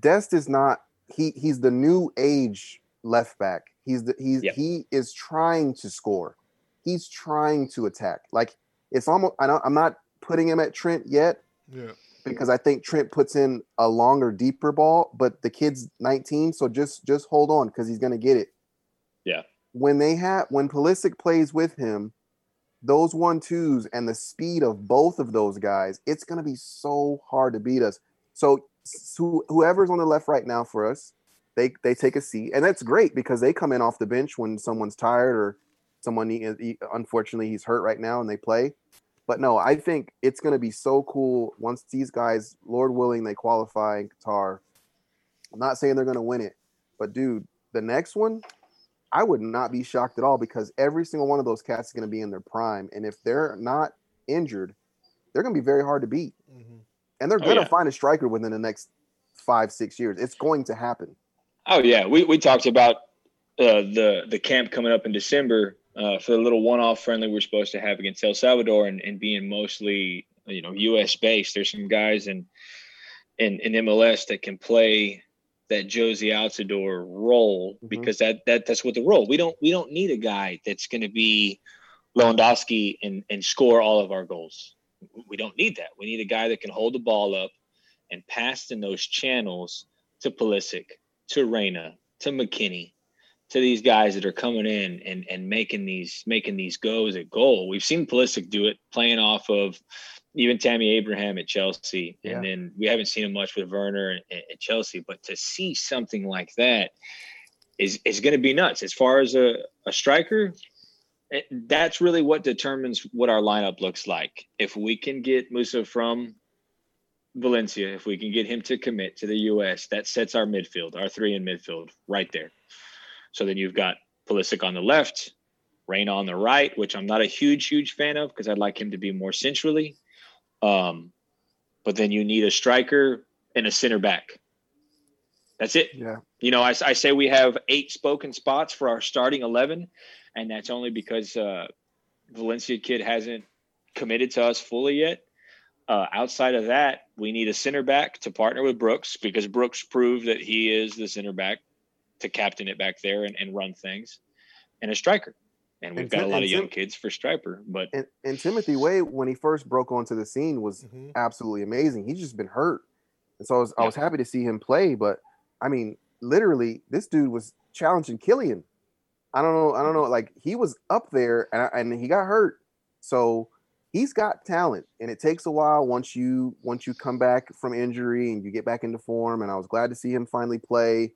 Dest is not. He he's the new age left back. He's the he's Yep. he is trying to score. He's trying to attack. Like it's almost. I don't, I'm not putting him at Trent yet yeah, because I think Trent puts in a longer, deeper ball, but the kid's 19, so just just hold on because he's gonna get it. Yeah. When they have when Pulisic plays with him, those one twos and the speed of both of those guys, it's gonna be so hard to beat us. So s- who, whoever's on the left right now for us, they they take a seat, and that's great because they come in off the bench when someone's tired or someone he, he- unfortunately he's hurt right now and they play. But no, I think it's going to be so cool once these guys, Lord willing, they qualify in Qatar. I'm not saying they're going to win it, but dude, the next one, I would not be shocked at all because every single one of those cats is going to be in their prime, and if they're not injured, they're going to be very hard to beat, Mhm. And they're Oh, going to yeah. find a striker within the next five, six years. It's going to happen. Oh yeah, we, we talked about uh, the the camp coming up in December uh, for the little one-off friendly we're supposed to have against El Salvador and, and being mostly you know U.S. based. There's some guys in in, in MLS that can play that Jozy Altidore role Mhm. because that that that's what the role. We don't we don't need a guy that's going to be Lewandowski and and score all of our goals. We don't need that. We need a guy that can hold the ball up and pass in those channels to Pulisic, to Reyna, to McKennie, to these guys that are coming in and and making these making these goes at goal. We've seen Pulisic do it, playing off of even Tammy Abraham at Chelsea, Yeah. and then we haven't seen him much with Werner at, at Chelsea. But to see something like that is is going to be nuts. As far as a, a striker, it, that's really what determines what our lineup looks like. If we can get Musah from Valencia, if we can get him to commit to the U.S., that sets our midfield, our three in midfield, right there. So then you've got Pulisic on the left, Rain on the right, which I'm not a huge, huge fan of because I'd like him to be more centrally. Um, but then you need a striker and a center back. That's it. Yeah. You know, I, I say we have eight spoken spots for our starting 11, and that's only because uh, Valencia kid hasn't committed to us fully yet. Uh, outside of that, we need a center back to partner with Brooks because Brooks proved that he is the center back to captain it back there and, and run things, and a striker. And we've And got a lot and of young Tim- kids for striper, but And, and Timothy Weah, when he first broke onto the scene, was Mhm. absolutely amazing. He's just been hurt, and so I was, I was happy to see him play. But I mean, literally, this dude was challenging Kylian. I don't know. I don't know. Like he was up there, and, and he got hurt. So he's got talent, and it takes a while once you once you come back from injury and you get back into form. And I was glad to see him finally play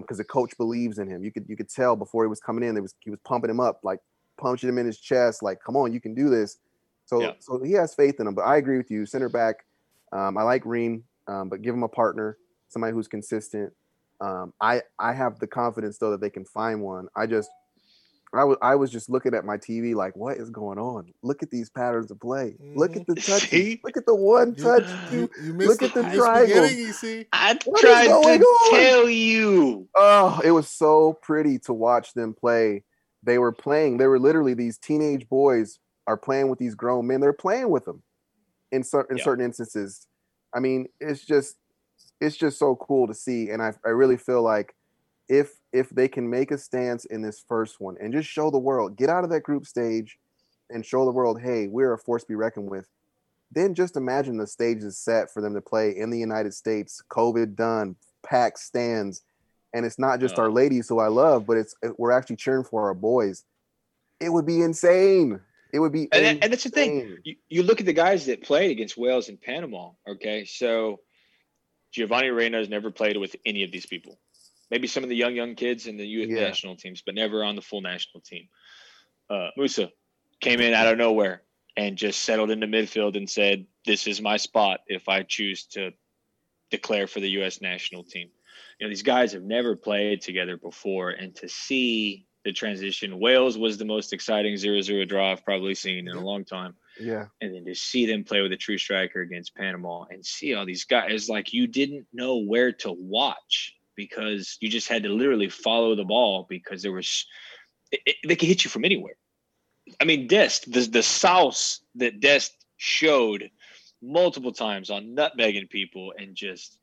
because the coach believes in him. You could you could tell before he was coming in, there was he was pumping him up, like punching him in his chest, like "Come on, you can do this." So Yeah. so he has faith in him. But I agree with you, center back. Um, I like Ream, um, but give him a partner, somebody who's consistent. Um, I I have the confidence though that they can find one. I just I was I was just looking at my TV like, what is going on? Look at these patterns of play. Look at the touches. See? Look at the one touch. You, you missed Look at the this triangle. you see. I What is tried to on? tell you. Oh, it was so pretty to watch them play. They were playing. They were literally these teenage boys are playing with these grown men. They're playing with them in certain in Yeah. certain instances. I mean, it's just it's just so cool to see, and I I really feel like if if they can make a stance in this first one and just show the world, get out of that group stage, and show the world, hey, we're a force to be reckoned with. Then just imagine the stage is set for them to play in the United States. COVID done, packed stands, and it's not just our ladies who I love, but it's it- we're actually cheering for our boys. It would be insane. It would be And, that- and that's the thing. You, you look at the guys that played against Wales and Panama. Okay, so Giovanni Reyna has never played with any of these people. Maybe some of the young young kids in the U.S. Yeah. national teams, but never on the full national team. Uh, Musah came in out of nowhere and just settled into midfield and said, "This is my spot if I choose to declare for the U.S. national team." You know, these guys have never played together before, and to see the transition, Wales was the most exciting 0-0 draw I've probably seen in a long time Yeah, and then to see them play with a true striker against Panama and see all these guys like you didn't know where to watch because you just had to literally follow the ball because there was it, it- they could hit you from anywhere. I mean, Dest the the sauce that Dest showed multiple times on nutmegging people and just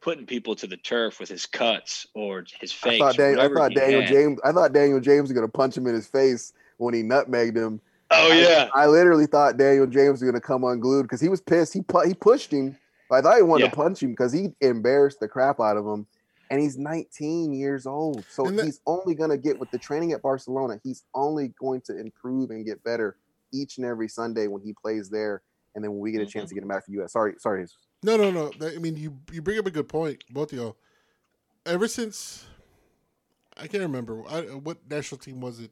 putting people to the turf with his cuts or his I fakes. thought, Daniel, I thought Daniel had. James. I thought Daniel James was gonna punch him in his face when he nutmegged him. Oh yeah, I, literally thought Daniel James was gonna come unglued because he was pissed. He pu- he pushed him. I thought he wanted Yeah. to punch him because he embarrassed the crap out of him. And he's 19 years old, so And that- he's only gonna get with the training at Barcelona. He's only going to improve and get better each and every Sunday when he plays there. and then when we get a mm-hmm. chance to get him back to the U.S. Sorry, sorry. Jesus. No, no, no. I mean, you you bring up a good point, both of y'all. Ever since, I can't remember I, what national team was it.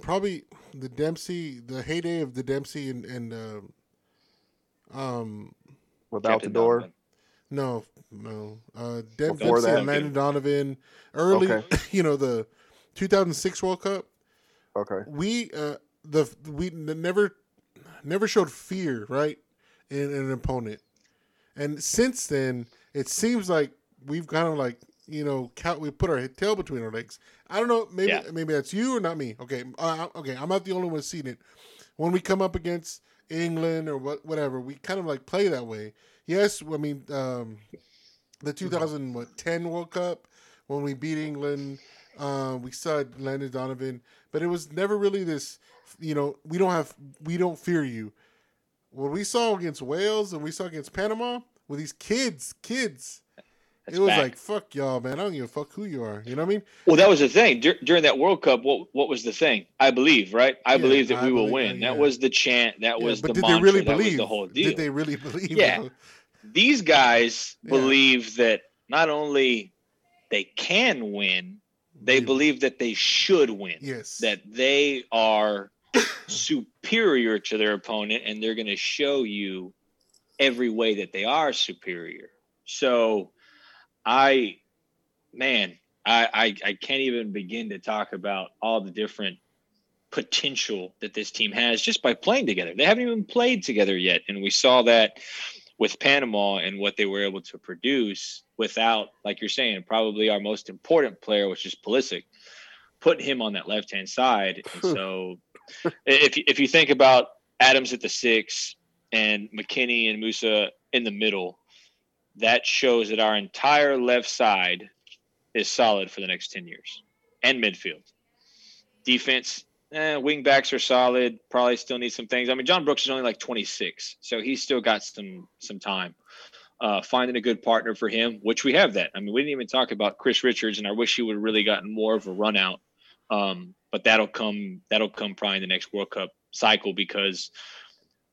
Probably the Dempsey, the heyday of the Dempsey and and um, um Without the door. Donovan. no no uh Dem- Before Dempsey that? and Landon Donovan early, Okay. you know the 2006 World Cup. Okay. we uh the we never never showed fear right in, in an opponent and since then it seems like we've kind of like you know count we put our tail between our legs i don't know maybe Yeah. maybe that's you or not me okay uh, okay i'm not the only one seeing it when we come up against england or what whatever we kind of like play that way yes i mean um the 2010 world cup when we beat england uh, we saw Landon Donovan, but it was never really this. You know, we don't have, we don't fear you. What we saw against Wales and we saw against Panama with these kids, kids, That's it was back. like fuck y'all, man. I don't give a fuck who you are. You know what I mean? Well, that was the thing Dur- during that World Cup. What what was the thing? I believe, right? I Yeah, believe that I we will believe- win. Uh, yeah. That was the chant. That Yeah, was but the did mantra. they really that believe? was the whole deal. Did they really believe? Yeah. though? These guys Yeah. believe that not only they can win, they They- believe that they should win. Yes. That they are superior to their opponent and they're going to show you every way that they are superior. So I man, I, I I can't even begin to talk about all the different potential that this team has just by playing together. They haven't even played together yet. And we saw that with Panama and what they were able to produce without, like you're saying, probably our most important player, which is Pulisic, putting him on that left hand side. And hmm. so if you- if you think about Adams at the six and McKennie and Musah in the middle, that shows that our entire left side is solid for the next 10 years and midfield. Defense, eh, wing backs are solid. Probably still need some things. I mean, John Brooks is only like 26, so he's still got some some time. Uh, finding a good partner for him, which we have that. I mean, we didn't even talk about Chris Richards, and I wish he would have really gotten more of a run out. Um, but that'll come. That'll come probably in the next World Cup cycle because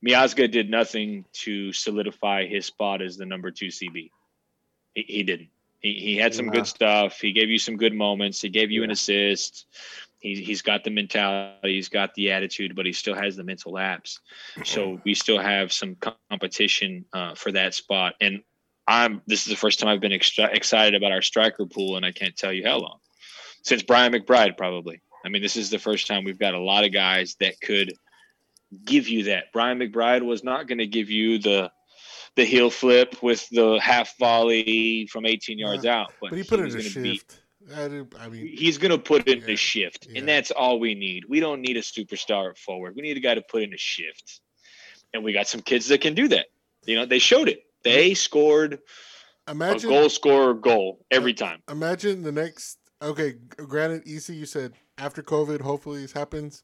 Miazga did nothing to solidify his spot as the number two CB. He, he didn't. He, he had some Nah. good stuff. He gave you some good moments. He gave you an assist. He, he's got the mentality. He's got the attitude, but he still has the mental lapse. So we still have some competition uh, for that spot. And I'm. This is the first time I've been extra, excited about our striker pool, and I can't tell you how long since Brian McBride probably. I mean, this is the first time we've got a lot of guys that could give you that. Brian McBride was not going to give you the the heel flip with the half volley from 18 yards out, but, but he put was in a be- shift. I, I mean, he's going to put in Yeah, a shift, yeah. and that's all we need. We don't need a superstar at forward. We need a guy to put in a shift, and we got some kids that can do that. You know, they showed it. They scored a imagine goal scorer goal every time. imagine the next. Okay, granted, EC, you said after COVID, hopefully this happens.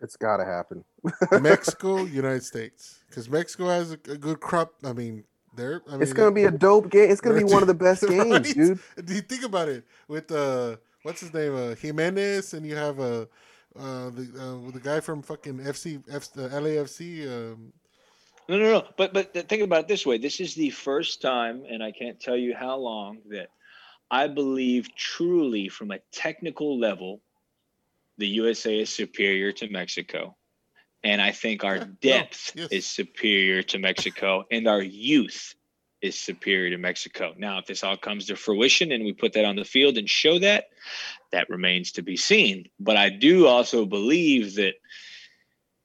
It's got to happen. Mexico, United States, because Mexico has a, a good crop. I mean, they're. I mean, It's gonna be a dope game. It's gonna be one of the best games, Right? dude. Do you think about it with uh, what's his name, uh, Jimenez, and you have uh, uh, the uh, with the guy from fucking FC, F, the LAFC. Um, No, no, no. But but think about it this way: this is the first time, and I can't tell you how long that I believe truly, from a technical level, the USA is superior to Mexico, and I think our Yeah, no, depth yes. is superior to Mexico, and our youth is superior to Mexico. Now, if this all comes to fruition and we put that on the field and show that, that remains to be seen. But I do also believe that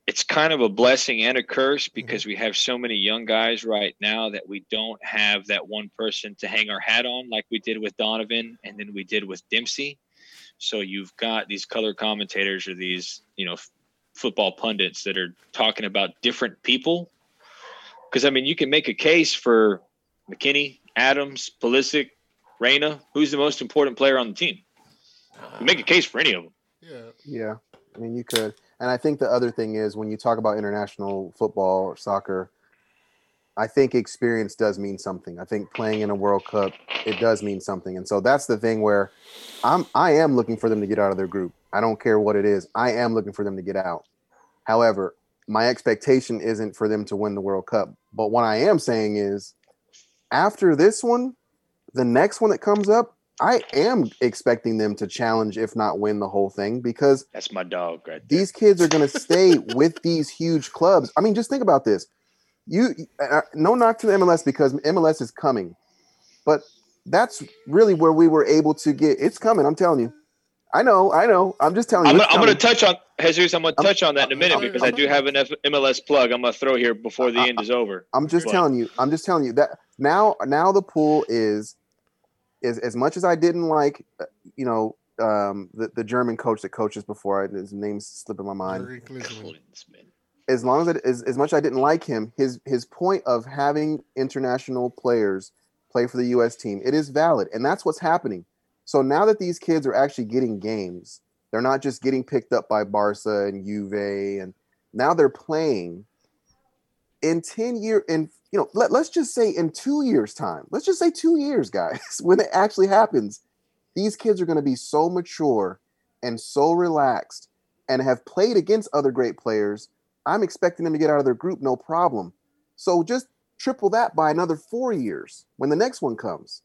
it's kind of a blessing and a curse mm-hmm. because we have so many young guys right now that we don't have that one person to hang our hat on like we did with Donovan and then we did with Dempsey. So you've got these color commentators or these, you know, f- football pundits that are talking about different people. Because I mean, you can make a case for McKennie, Adams, Pulisic, Reyna. Who's the most important player on the team? You make a case for any of them. yeah, Yeah, I mean you could, and I think the other thing is when you talk about international football or soccer, I think experience does mean something. I think playing in a World Cup it does mean something, and so that's the thing where I'm I am looking for them to get out of their group. I don't care what it is. I am looking for them to get out. However, my expectation isn't for them to win the World Cup. But what I am saying is, after this one, the next one that comes up, I am expecting them to challenge, if not win the whole thing, because That's my dog right there. these kids are going to stay with these huge clubs. I mean, just think about this. You uh, no knock to the MLS because MLS is coming, but that's really where we were able to get. It's coming. I'm telling you. I know. I know. I'm just telling you. I'm, gonna- I'm gonna, touch on Jesus. I'm going to I'm- touch on that in a minute I'm- because I do have an F- MLS plug. I'm going to throw here before the end is over. I'm just But- telling you. I'm just telling you that now. Now the pool is is as much as I didn't like, uh, you know, um, the the German coach that coaches before. I, his name's slipping my mind. As long as it as, as much as I didn't like him, his his point of having international players play for the US team, it is valid. And that's what's happening. So now that these kids are actually getting games, they're not just getting picked up by Barca and Juve and now they're playing in 10 year in you know, let, let's just say in two years' time. Let's just say two years, guys, when it actually happens, these kids are going to be so mature and so relaxed and have played against other great players I'm expecting them to get out of their group no problem. So just triple that by another four years when the next one comes.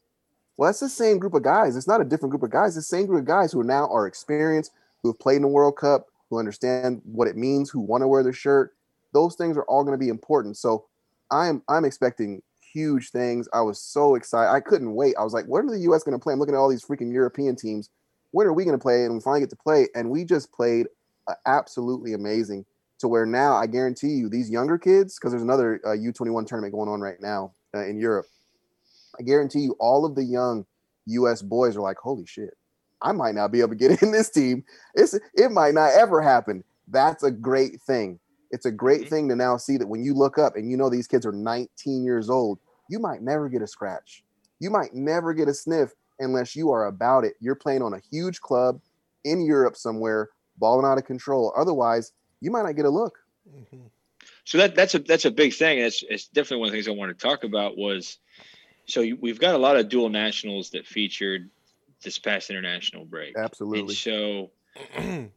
Well, that's the same group of guys. It's not a different group of guys. It's the same group of guys who now are experienced, who have played in the World Cup, who understand what it means, who want to wear the shirt. Those things are all going to be important. So I'm I'm expecting huge things. I was so excited. I couldn't wait. I was like, when are the US going to play? I'm looking at all these freaking European teams. When are we going to play? And we finally get to play. And we just played uh, absolutely amazing to where now I guarantee you these younger kids, because there's another uh, U21 tournament going on right now uh, in Europe. I guarantee you all of the young US boys are like, holy shit, I might not be able to get in this team. It's it might not ever happen. That's a great thing. It's a great Mhm. thing to now see that when you look up and you know these kids are 19 years old, you might never get a scratch. You might never get a sniff unless you are about it. You're playing on a huge club in Europe somewhere, balling out of control. Otherwise, you might not get a look. Mhm. So that that's a that's a big thing. It's it's definitely one of the things I want to talk about was so you, we've got a lot of dual nationals that featured this past international break. And Absolutely. so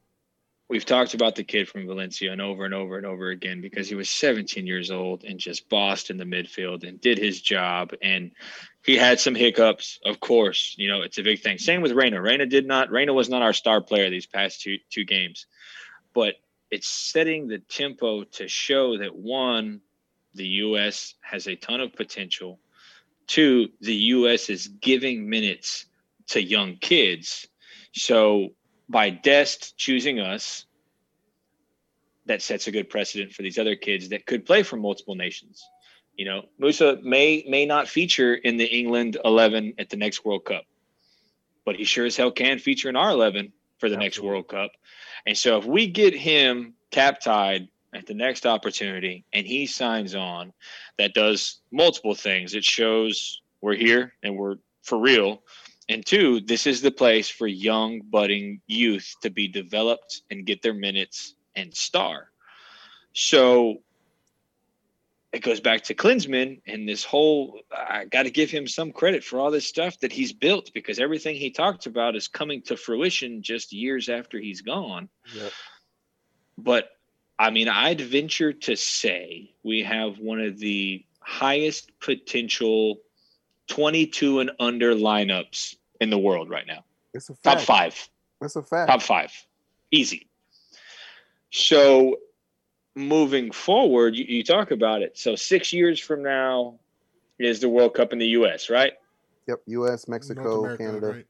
we've talked about the kid from Valencia and over and over and over again because he was 17 years old and just bossed in the midfield and did his job. And he had some hiccups, of course. You know, it's a big thing. Same with Reyna. Reyna did not. Reyna was not our star player these past two two games, but it's setting the tempo to show that one, the U.S. has a ton of potential. Two, the U.S. is giving minutes to young kids. So by Dest choosing us, that sets a good precedent for these other kids that could play for multiple nations. You know, Musah may may not feature in the England 11 at the next World Cup, but he sure as hell can feature in our 11 for the next World Cup. And so if we get him cap tied at the next opportunity and he signs on, that does multiple things. It shows we're here and we're for real. And two, this is the place for young, budding youth to be developed and get their minutes and star. So it goes back to Klinsmann and this whole I got to give him some credit for all this stuff that he's built because everything he talked about is coming to fruition just years after he's gone. Yep. But I mean, I'd venture to say we have one of the highest potential 22 and under lineups in the world right now. It's a fact. Top five. That's a fact. Top five. Easy. So moving forward, you, you talk about it. So six years from now is the World Cup in the US, right? Yep. U.S., Mexico, America, Canada. right?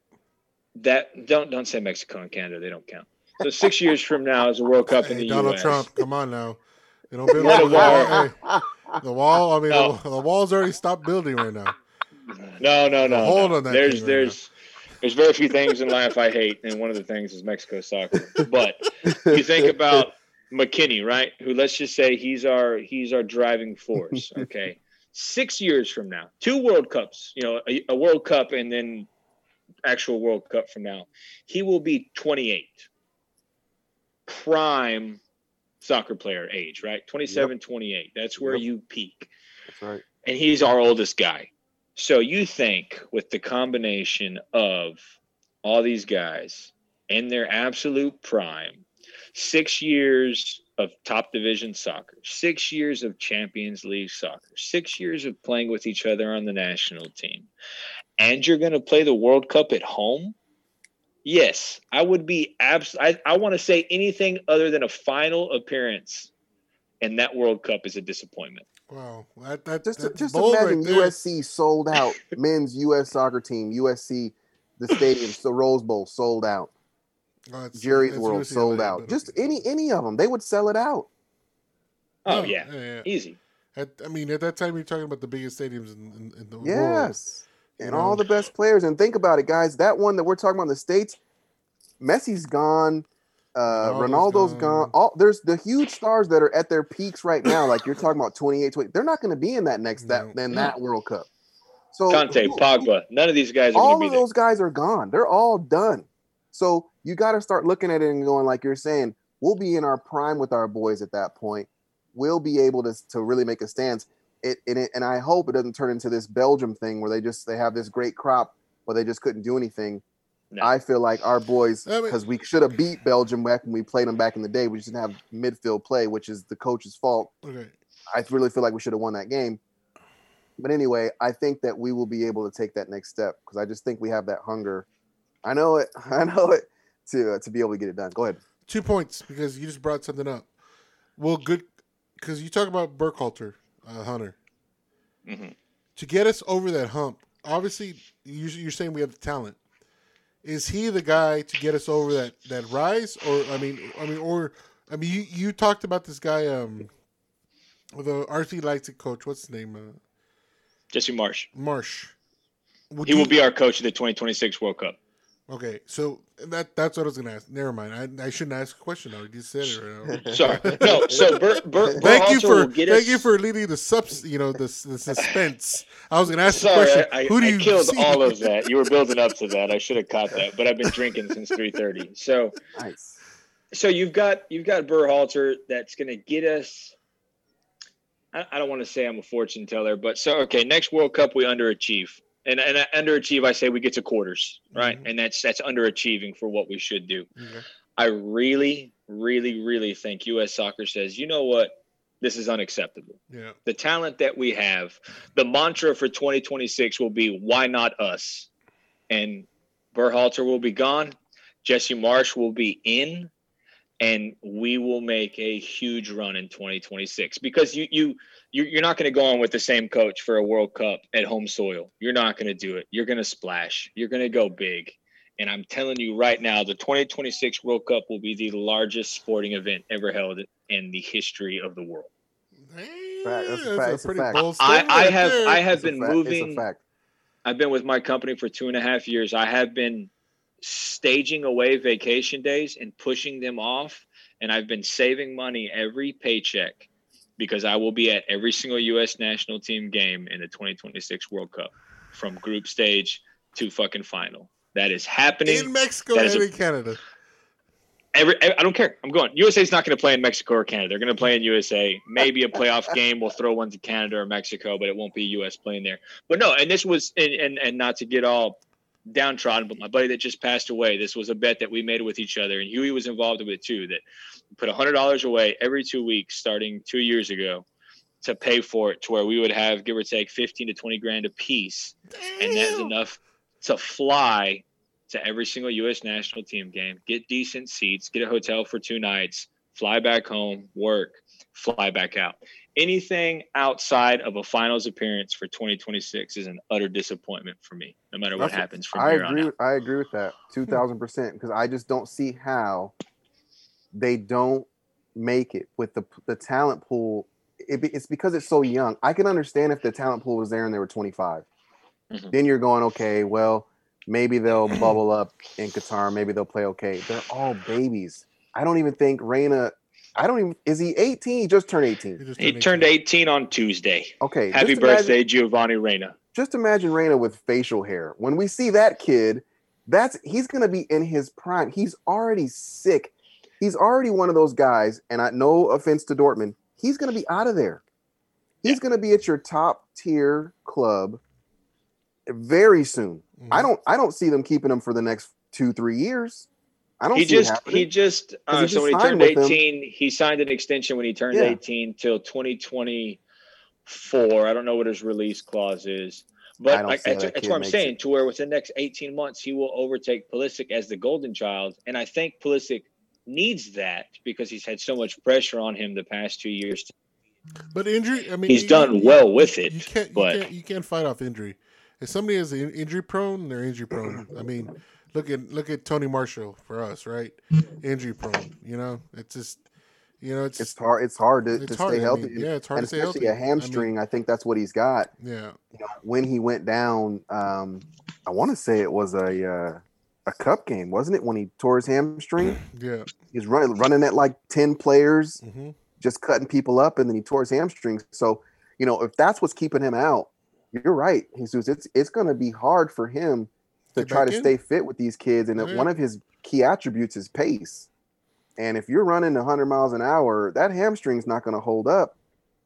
That don't don't say Mexico and Canada, they don't count. So six years from now is the World Cup in the Donald US. Donald Trump, come on now. You don't build Yeah, the wall. Hey, the wall. I mean, No. the, the wall's already stopped building right now. No, no, no. Hold no. on that there's right there's there's very few things in life I hate, and one of the things is Mexico soccer. But you think about McKennie, right? Who let's just say he's our he's our driving force. Okay, six years from now, two World Cups, you know, a, a World Cup and then actual World Cup from now, he will be 28, prime soccer player age, right? 27, 28. That's where Yep. you peak That's right. and he's our oldest guy. So you think with the combination of all these guys in their absolute prime, six years of top division soccer, six years of Champions League soccer, six years of playing with each other on the national team, and you're going to play the World Cup at home. Yes, I would be abs. I, I want to say anything other than a final appearance, and that World Cup is a disappointment. Wow, that, that Just that's just imagine right. USC sold out men's US soccer team. USC, the stadium, the Rose Bowl sold out. Oh, it's- Jerry's it's World UCLA, sold out. Just any any of them, they would sell it out. Oh No, yeah, yeah. easy. At, I mean, at that time, you're talking about the biggest stadiums in, in, in the world. Yes, you and all know? the best players. And think about it, guys. That one that we're talking about in the states, Messi's gone. Uh, Ronaldo's Ronaldo's gone. gone. All there's the huge stars that are at their peaks right now. Like you're talking about 28, 20. They're not going to be in that next that No. in that World Cup. So Kanté, who- Pogba, none of these guys are going all to be of there. those guys are gone. They're all done. So you got to start looking at it and going, like you're saying, we'll be in our prime with our boys at that point. We'll be able to, to really make a stance. It, and, it, and I hope it doesn't turn into this Belgium thing where they just they have this great crop, but they just couldn't do anything. No. I feel like our boys, I mean- because we should have beat Belgium back when we played them back in the day. We just didn't have midfield play, which is the coach's fault. Okay. I really feel like we should have won that game. But anyway, I think that we will be able to take that next step because I just think we have that hunger. I know it. I know it to uh, to be able to get it done. Go ahead. Two points because you just brought something up. Well, good because you talk about Berhalter, uh, Hunter. Mhm. To get us over that hump, obviously you- you're saying we have the talent. Is he the guy to get us over that that rise, or I mean, I mean, or I mean, you, you talked about this guy, um, the RB Leipzig coach. What's his name? Uh, Jesse Marsch. Marsch. Would He will be our coach at the 2026 World Cup. Okay, so that that's what I was gonna ask. Never mind. I, I shouldn't ask a question. I just said it right. Sorry. No, so Bur, Bur, Thank you for will get thank us- you for leading the subs. You know the, the suspense. I was gonna ask the Sorry, question. I, I, Who do I you killed see? all of that. You were building up to that. I should have caught that, but I've been drinking since 3:30. So, Nice. so you've got you've got Berhalter that's going to get us. I, I don't want to say I'm a fortune teller, but so okay. Next World Cup we underachieve, and and I underachieve. I say we get to quarters, right? Mhm. And that's that's underachieving for what we should do. Okay. I really, really, really think U.S. Soccer says, you know what, this is unacceptable. Yeah. the talent that we have, the mantra for 2026 will be why not us? And Berhalter will be gone, Jesse Marsch will be in, and we will make a huge run in 2026 because you you you- you're not going to go on with the same coach for a World Cup at home soil. You're not going to do it. You're going to splash. You're going to go big. And I'm telling you right now, the 2026 World Cup will be the largest sporting event ever held in the history of the world. Fact, that's a fact, a a pretty fact. bold I, statement I right have. I have It's a been moving. It's a fact. I've been with my company for two and a half years. I have been staging away vacation days and pushing them off, and I've been saving money every paycheck because I will be at every single U.S. national team game in the 2026 World Cup, from group stage to fucking final. That is happening. in Mexico and in Canada. Every, I don't care. I'm going. USA's not going to play in Mexico or Canada. They're going to play in USA. Maybe a playoff game. We'll throw one to Canada or Mexico, but it won't be US playing there. But no, and this was, and and, and not to get all downtrodden, but my buddy that just passed away. This was a bet that we made with each other, and Huey was involved with it too. That put hundred dollars away every two weeks, starting two years ago, to pay for it, to where we would have give or take fifteen to twenty grand a piece and that's enough to fly to every single U.S. national team game, get decent seats, get a hotel for two nights, fly back home, work, fly back out. Anything outside of a finals appearance for 2026 is an utter disappointment for me, no matter what That's happens from I here on agree. out. With, I agree with that two thousand percent because I just don't see how they don't make it with the the talent pool. It, it's because it's so young. I can understand if the talent pool was there and they were twenty five. Mhm. Then you're going okay. Well, maybe they'll bubble up in Qatar. Maybe they'll play okay. They're all babies. I don't even think Reyna. I don't even. Is he eighteen? He just turned eighteen. just He turned 18 on Tuesday. Okay. Happy just imagine- birthday, Giovanni Reyna. just imagine Reyna with facial hair. When we see that kid, that's he's gonna be in his prime. He's already sick. He's already one of those guys, and I no offense to Dortmund, he's gonna be out of there. He's gonna be at your top tier club very soon. Mhm. I don't I don't see them keeping him for the next two, three years. I don't he see it just happening. he just he uh, just so when he turned with them. 18 he signed an extension when he turned Yeah. 18 till 2024 i don't know what his release clause is but I don't like that's, that that's what i'm saying it. to where within the next 18 months he will overtake Pulisic as the golden child and i think Pulisic needs that because he's had so much pressure on him the past two years But injury, I mean, He's you- done you- well with it, You can't, you but- can't, you can't fight off injury. If somebody is in- injury prone, they're injury prone. I mean, look at look at Tony Martial for us, right? Injury prone. You know, it's just, you know, it's, it's hard. It's hard to, It's to hard, stay I healthy. mean, yeah, it's hard and to stay especially healthy. a I mean- hamstring. I, think that's what he's got. yeah, You know, when he went down, um, I want to say it was a uh, a cup game, wasn't it? When he tore his hamstring, yeah. He's running running at like ten players, hmm just cutting people up, and then he tore his hamstring. So, you know, if that's what's keeping him out, you're right, Jesus. It's it's going to be hard for him to try to in? stay fit with these kids, and Yeah. one of his key attributes is pace. And if you're running 100 miles an hour, that hamstring's not going to hold up.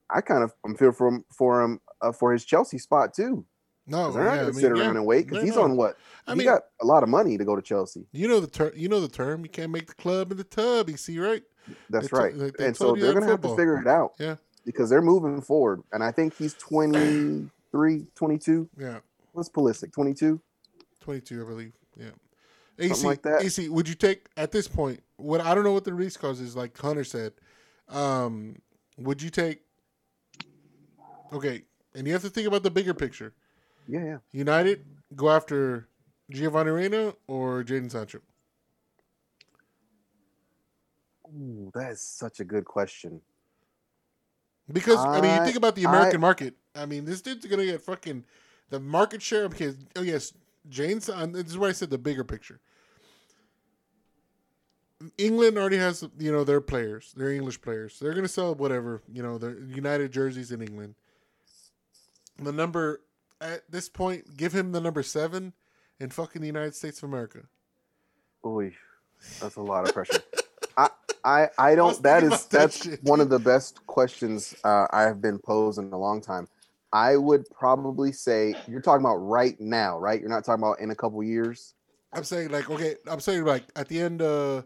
I kind of I'm feel for him for him uh, for his Chelsea spot too. No, they're not yeah, going to mean, sit yeah. around and wait because he's no. on what? I he mean, got a lot of money to go to Chelsea. you know the term. You know the term. You can't make the club in the tub. You see, right? That's They right. they- they and so they're going to have to figure it out. Yeah. Because they're moving forward. And I think he's 23, 22. Yeah, What's Pulisic? 22? I believe. Yeah. Something AC, like that. AC, would you take at this point? What I don't know what the release cause is. Like Hunter said, um, would you take? Okay, and you have to think about the bigger picture. Yeah, yeah. United go after Giovanni Reyna or Jadon Sancho. Ooh, that is such a good question. Because I, mean, you think about the I- American market. I mean, this dude's gonna get fucking the market share because oh yes, James. uh, This is why I said the bigger picture. England already has you know their players, their English players. They're gonna sell whatever you know their United jerseys in England. The number at this point, give him the number seven in fucking the United States of America. Oy, that's a lot of pressure. I, I, I don't. That is that that's one of the best questions uh, I have been posed in a long time. I would probably say you're talking about right now, right? You're not talking about in a couple years. I'm saying like okay, I'm saying like at the end, uh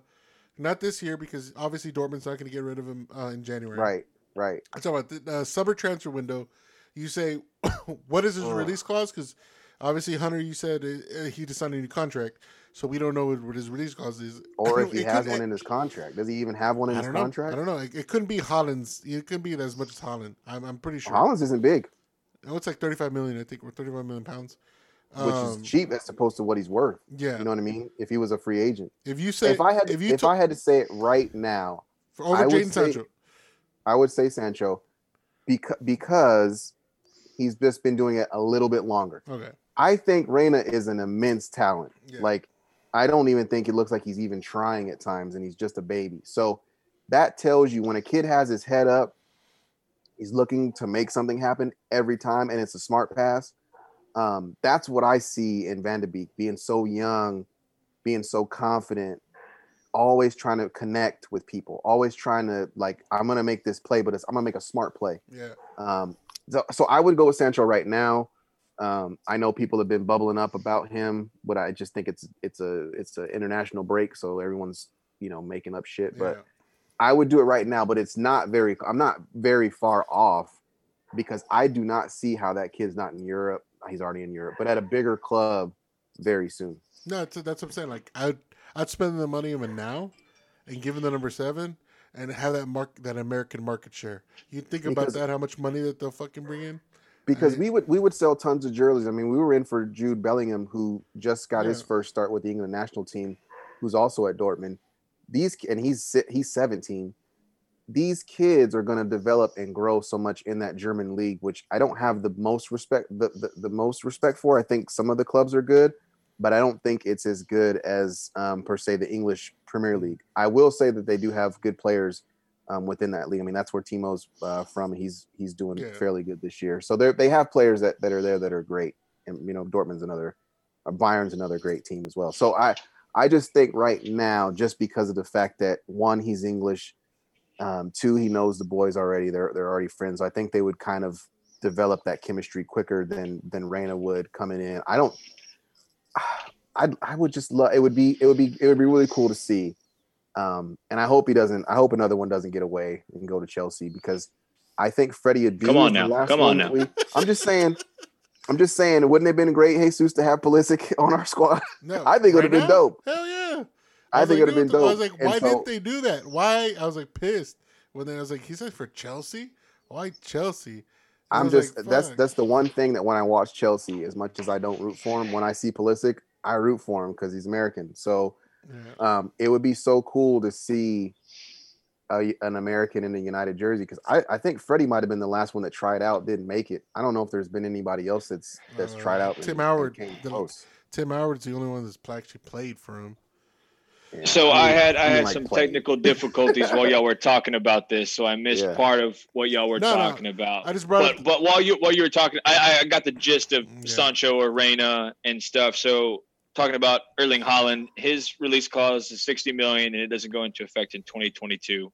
not this year because obviously Dortmund's not going to get rid of him uh, in January. Right, right. I'm talking about the uh, summer transfer window. You say what is his Ugh. release clause? Because obviously Hunter, you said uh, he just signed a new contract, so we don't know what, his release clause is. Or if he has one in his contract, does he even have one in his know. contract? I don't know. It, it couldn't be Haaland's. It couldn't be as much as Holland. I'm, I'm pretty sure. Hollins isn't big, Oh, it's like 35 million, I think, or 35 million pounds. which Um, is cheap as opposed to what he's worth. Yeah. You know what I mean? If he was a free agent. if you say if I had, if you if took I had to say it right now, for over I would say- Sancho, I would say Sancho, because because he's just been doing it a little bit longer. okay, I think Reyna is an immense talent. Yeah. Like, I don't even think it looks like he's even trying at times, and he's just a baby. So that tells you when a kid has his head up, he's looking to make something happen every time, and it's a smart pass. Um, that's what I see in Van de Beek being so young, being so confident, always trying to connect with people, always trying to like, I'm gonna make this play, but it's I'm gonna make a smart play. yeah. Um, so, so I would go with Sancho right now. Um, I know people have been bubbling up about him, but I just think it's it's a it's an international break, so everyone's you know making up shit. But. I would do it right now, but it's not very. I'm not very far off because I do not see how that kid's not in Europe. He's already in Europe, but at a bigger club very soon. No, that's, that's what I'm saying. Like I'd I'd spend the money on him now, and give him the number seven, and have that mark that American market share. You think about Because- that? How much money that they'll fucking bring in? because I- we would we would sell tons of jerseys. I mean, we were in for Jude Bellingham, who just got his first start with the England national team, who's also at Dortmund. These and he's he's 17. These kids are going to develop and grow so much in that German league, which I don't have the most respect the, the, the most respect for. I think some of the clubs are good, but I don't think it's as good as um, per se the English Premier League. I will say that they do have good players um, within that league. I mean, that's where Timo's uh, from. He's he's doing Yeah. fairly good this year. So they they have players that, that are there that are great, and you know Dortmund's another, uh, Bayern's another great team as well. So I I just think right now, just because of the fact that one he's English, um, two he knows the boys already. They're they're already friends. I think they would kind of develop that chemistry quicker than than Reyna would coming in. I don't. I I would just love it would be it would be it would be really cool to see. Um, and I hope he doesn't. I hope another one doesn't get away and go to Chelsea because I think Freddie Adu Come on now. Come on now. I'm just saying. I'm just saying, wouldn't it have been great, Jesus, to have Pulisic on our squad? No, I think it would've been now? dope. Hell yeah! I was think like, it'd have been dope. I was like, why so- didn't they do that? Why? I was like pissed when they I was like, he said for Chelsea. Why Chelsea? I I'm just like, that's that's the one thing that when I watch Chelsea, as much as I don't root for him, when I see Pulisic, I root for him because he's American. So Yeah. um, it would be so cool to see a, an American in the United jersey because I, I think Freddie might have been the last one that tried out, didn't make it. I don't know if there's been anybody else that's that's Uh, tried out. Tim and- and Howard, came the- close. Tim Howard's the only one that's actually played for him. Yeah, So I mean- had I mean, had like, some played. technical difficulties while y'all were talking about this, so I missed Yeah. part of what y'all were No, no, talking about. I just brought but but while you while you were talking, I I got the gist of Yeah. Sancho or Reyna and stuff. So talking about Erling Haaland, his release clause is sixty million, and it doesn't go into effect in twenty twenty two.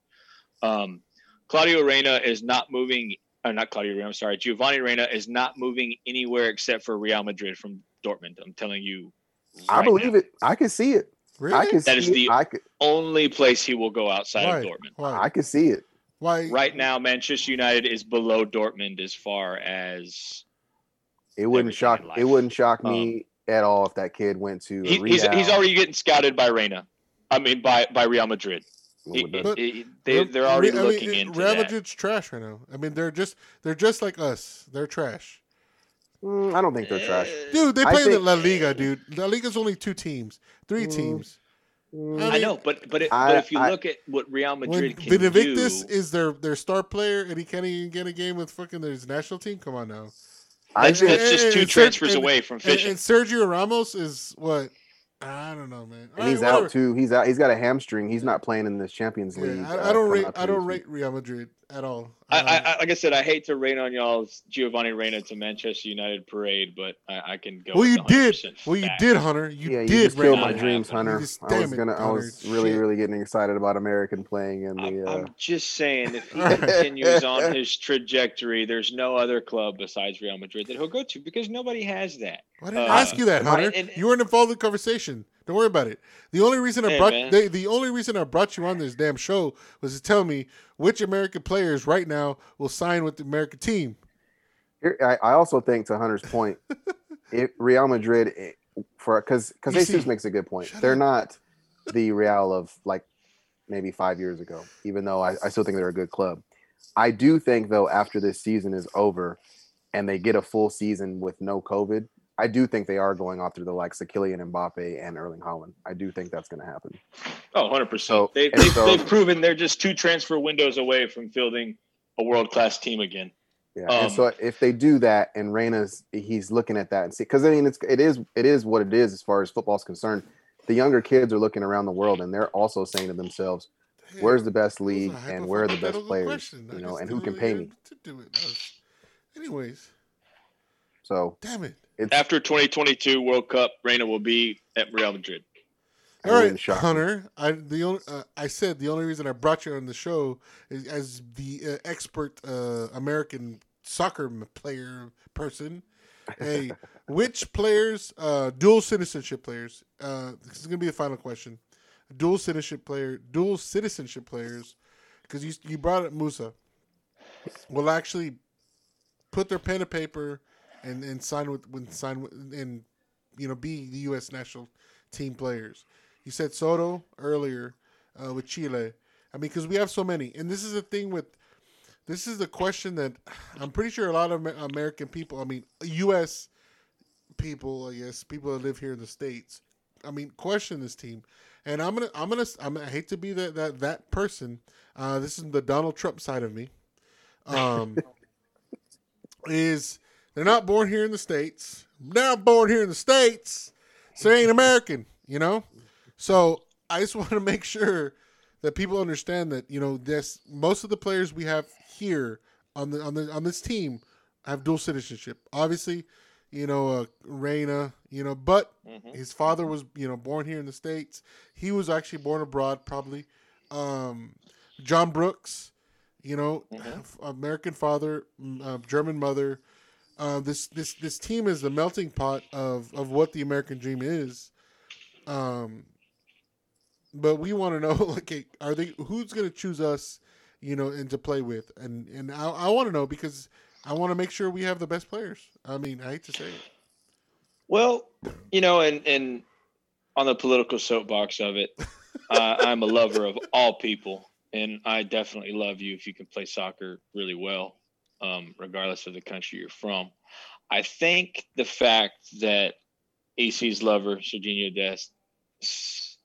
Um, Claudio Reyna is not moving. Uh, not Claudio Reyna. I'm sorry. Giovanni Reyna is not moving anywhere except for Real Madrid from Dortmund. I'm telling you. I believe now. it. I can see it. Really? I can That see is it. the- I could Only place he will go outside Why? of Dortmund. Why? I can see it. Why? Right now, Manchester United is below Dortmund as far as It wouldn't shock. It wouldn't shock me at all if that kid went to. he, he's he's already getting scouted by Reyna. I mean, by by Real Madrid. He- With the- But- they, they're already I mean, looking it- into Real that. Madrid's trash right now. I mean, they're just they're just like us. They're trash, Mm, I don't think they're trash. dude. They I play in the La Liga, dude. La Liga's only two teams, three Mm. teams. Mm, I mean, know, but but, it, I- but if you I- look at what Real When Madrid can Benedictus do, is their their star player and he can't even get a game with fucking his national team. Come on now. I that's, think that's just two and transfers and- away from And, fishing. and Sergio Ramos is what? I don't know, man. and he's Alright, out too. He's out. He's got a hamstring. He's not playing in the Champions Yeah, League. I, uh, I don't coming rate. I don't rate Real Madrid at all. I, Um, I, I, like I said, I hate to rain on y'all's Giovanni Reyna to Manchester United parade, but I, I can go. well, you did. 100% Well, you fact. did, Hunter. You yeah, you did. just killed my dreams, Hunter. just- I was gonna. I was Hunter. really, Shit. really getting excited about American playing in I'm, the. Uh, I'm just saying, if he continues on his trajectory, there's no other club besides Real Madrid that he'll go to because nobody has that. I didn't Uh, ask you that, right, Hunter. and- you weren't involved in the conversation. Don't worry about it. The only reason I Hey, brought man. the, the only reason I brought you on this damn show was to tell me which American players right now will sign with the American team. Here, I, I also think to Hunter's point, it, Real Madrid eh, for because because You Jesus see- makes a good point. They're up. not the Real of like maybe five years ago, even though I, I still think they're a good club. I do think though after this season is over and they get a full season with no COVID, I do think they are going after the likes of Kylian Mbappe and Erling Haaland. I do think that's going to happen. Oh, 100%. So- they, they've, so- they've proven they're just two transfer windows away from fielding a world class team again. Yeah, Um, and so if they do that, and Reyna's he's looking at that and see, because I mean it's it is it is what it is as far as football's concerned. The younger kids are looking around the world, and they're also saying to themselves, "Where's the best That was a league, and where are the best players? You know, and who can pay me?" To do it. Anyways, So damn it. it's After 2022 World Cup, Reyna will be at Real Madrid. it All wouldn't right, shock me. Hunter. I the only uh, I said the only reason I brought you on the show is as the uh, expert uh, American soccer player person. Hey, which players, uh, dual citizenship players? Uh, this is gonna be the final question. Dual citizenship player, dual citizenship players, because you you brought up Musah, will actually put their pen to paper and and sign with when sign with and you know be the U.S. national team players. You said Soto earlier uh, with Chile. I mean, because we have so many, and this is the thing with this is the question that I'm pretty sure a lot of American people, I mean, U.S. people, I guess, people that live here in the states, I mean, question this team. And I'm gonna, I'm gonna, I'm, I hate to be that that that person. Uh, this is the Donald Trump side of me. Um, is they're not born here in the states. They're not born here in the states, so they ain't American, you know. So I just want to make sure that people understand that you know this. Most of the players we have here on the on the on this team have dual citizenship. Obviously, you know, uh, Reyna, you know, but Mhm. his father was you know born here in the states. He was actually born abroad, probably. Um, John Brooks, you know, Mhm. American father, mm, uh, German mother. Uh, this this this team is the melting pot of of what the American dream is. Um, but we want to know, like, are they who's going to choose us, you know, and to play with, and and I, I want to know because I want to make sure we have the best players. I mean, I hate to say it. Well, you know, and and on the political soapbox of it, uh, I'm a lover of all people, and I definitely love you if you can play soccer really well, um, regardless of the country you're from. I think the fact that AC's lover, Serginho Dest,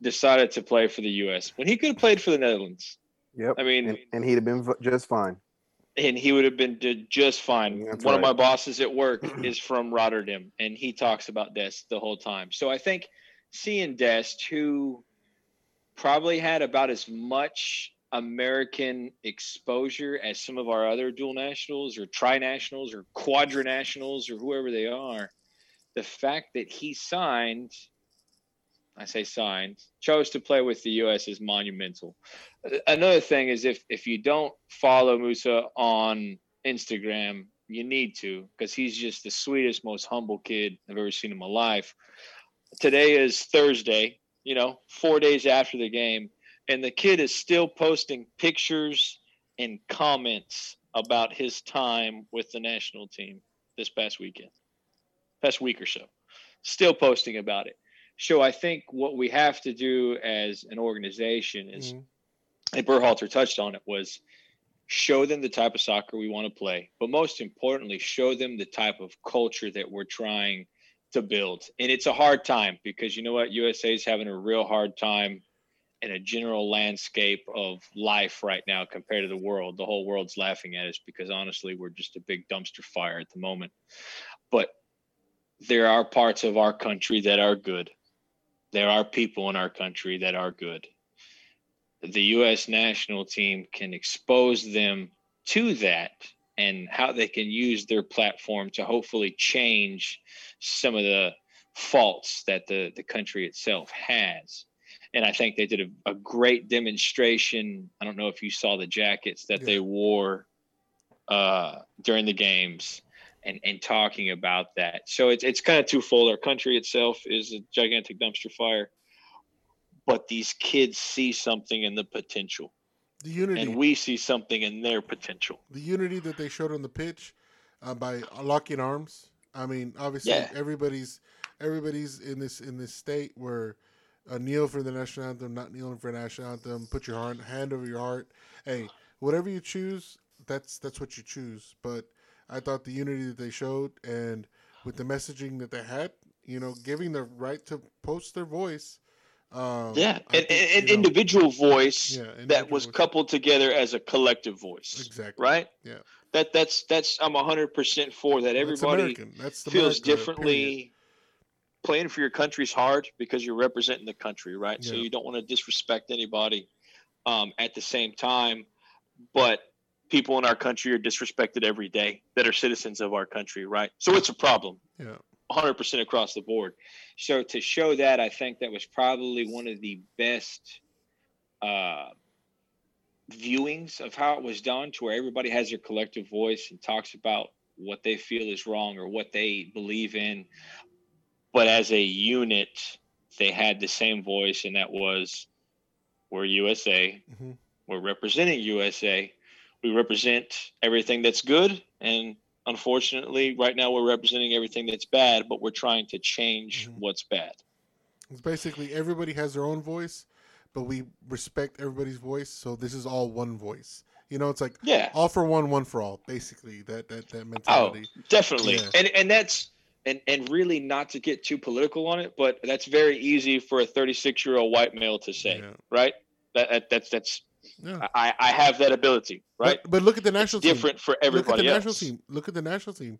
decided to play for the U.S. when he could have played for the Netherlands. Yep. I mean, and, and he'd have been just fine. and he would have been just fine. That's One of my bosses at work is from Rotterdam, and he talks about Dest the whole time. So I think seeing Dest, who probably had about as much American exposure as some of our other dual nationals or tri-nationals or quadranationals or whoever they are, the fact that he signed, I say signed, chose to play with the U.S. is monumental another thing is if if you don't follow Musah on Instagram, you need to because he's just the sweetest, most humble kid I've ever seen in my life. Today is Thursday, you know, four days after the game, and the kid is still posting pictures and comments about his time with the national team this past weekend, past week or so. Still posting about it. So I think what we have to do as an organization is Mhm. and Berhalter touched on it was show them the type of soccer we want to play, but most importantly, show them the type of culture that we're trying to build. And it's a hard time because you know what? USA is having a real hard time in a general landscape of life right now compared to the world. The whole world's laughing at us because honestly, we're just a big dumpster fire at the moment. But there are parts of our country that are good. There are people in our country that are good the U.S. national team can expose them to that and how they can use their platform to hopefully change some of the faults that the, the country itself has. And I think they did a, a great demonstration. I don't know if you saw the jackets that they wore uh, during the games and, and talking about that. So it's, it's kind of twofold. Our country itself is a gigantic dumpster fire but these kids see something in the potential The unity, and we see something in their potential the unity that they showed on the pitch uh, by locking arms. I mean, obviously, Yeah. everybody's everybody's in this in this state where uh, kneel for the national anthem, not kneeling for the national anthem. Put your heart, hand over your heart. Hey, whatever you choose, that's that's what you choose. But I thought the unity that they showed and with the messaging that they had, you know, giving the right to post their voice. Um, yeah an, an individual voice Yeah, that was voice. coupled together as a collective voice exactly right Yeah. that that's that's i'm 100% for that That's everybody American. That's feels America, period. Playing for your country's hard because you're representing the country right so you don't want to disrespect anybody um, at the same time but people in our country are disrespected every day that are citizens of our country right so it's a problem Yeah. 100% across the board. So to show that, I think that was probably one of the best uh, viewings of how it was done, to where everybody has their collective voice and talks about what they feel is wrong or what they believe in. But as a unit, they had the same voice, and that was we're USA, Mhm. we're representing USA, we represent everything that's good and unfortunately right now we're representing everything that's bad but we're trying to change Mhm. what's bad It's basically everybody has their own voice, but we respect everybody's voice. So this is all one voice. You know, it's like yeah all for one, one for all. Basically, that that that oh mentality. definitely Yeah. and and that's and and really not to get too political on it but that's very easy for a 36 year old white male to say Yeah. right that, that that's that's Yeah. i i have that ability right But, but look at the national team. different for everybody. Look at the else national team. Look at the national team.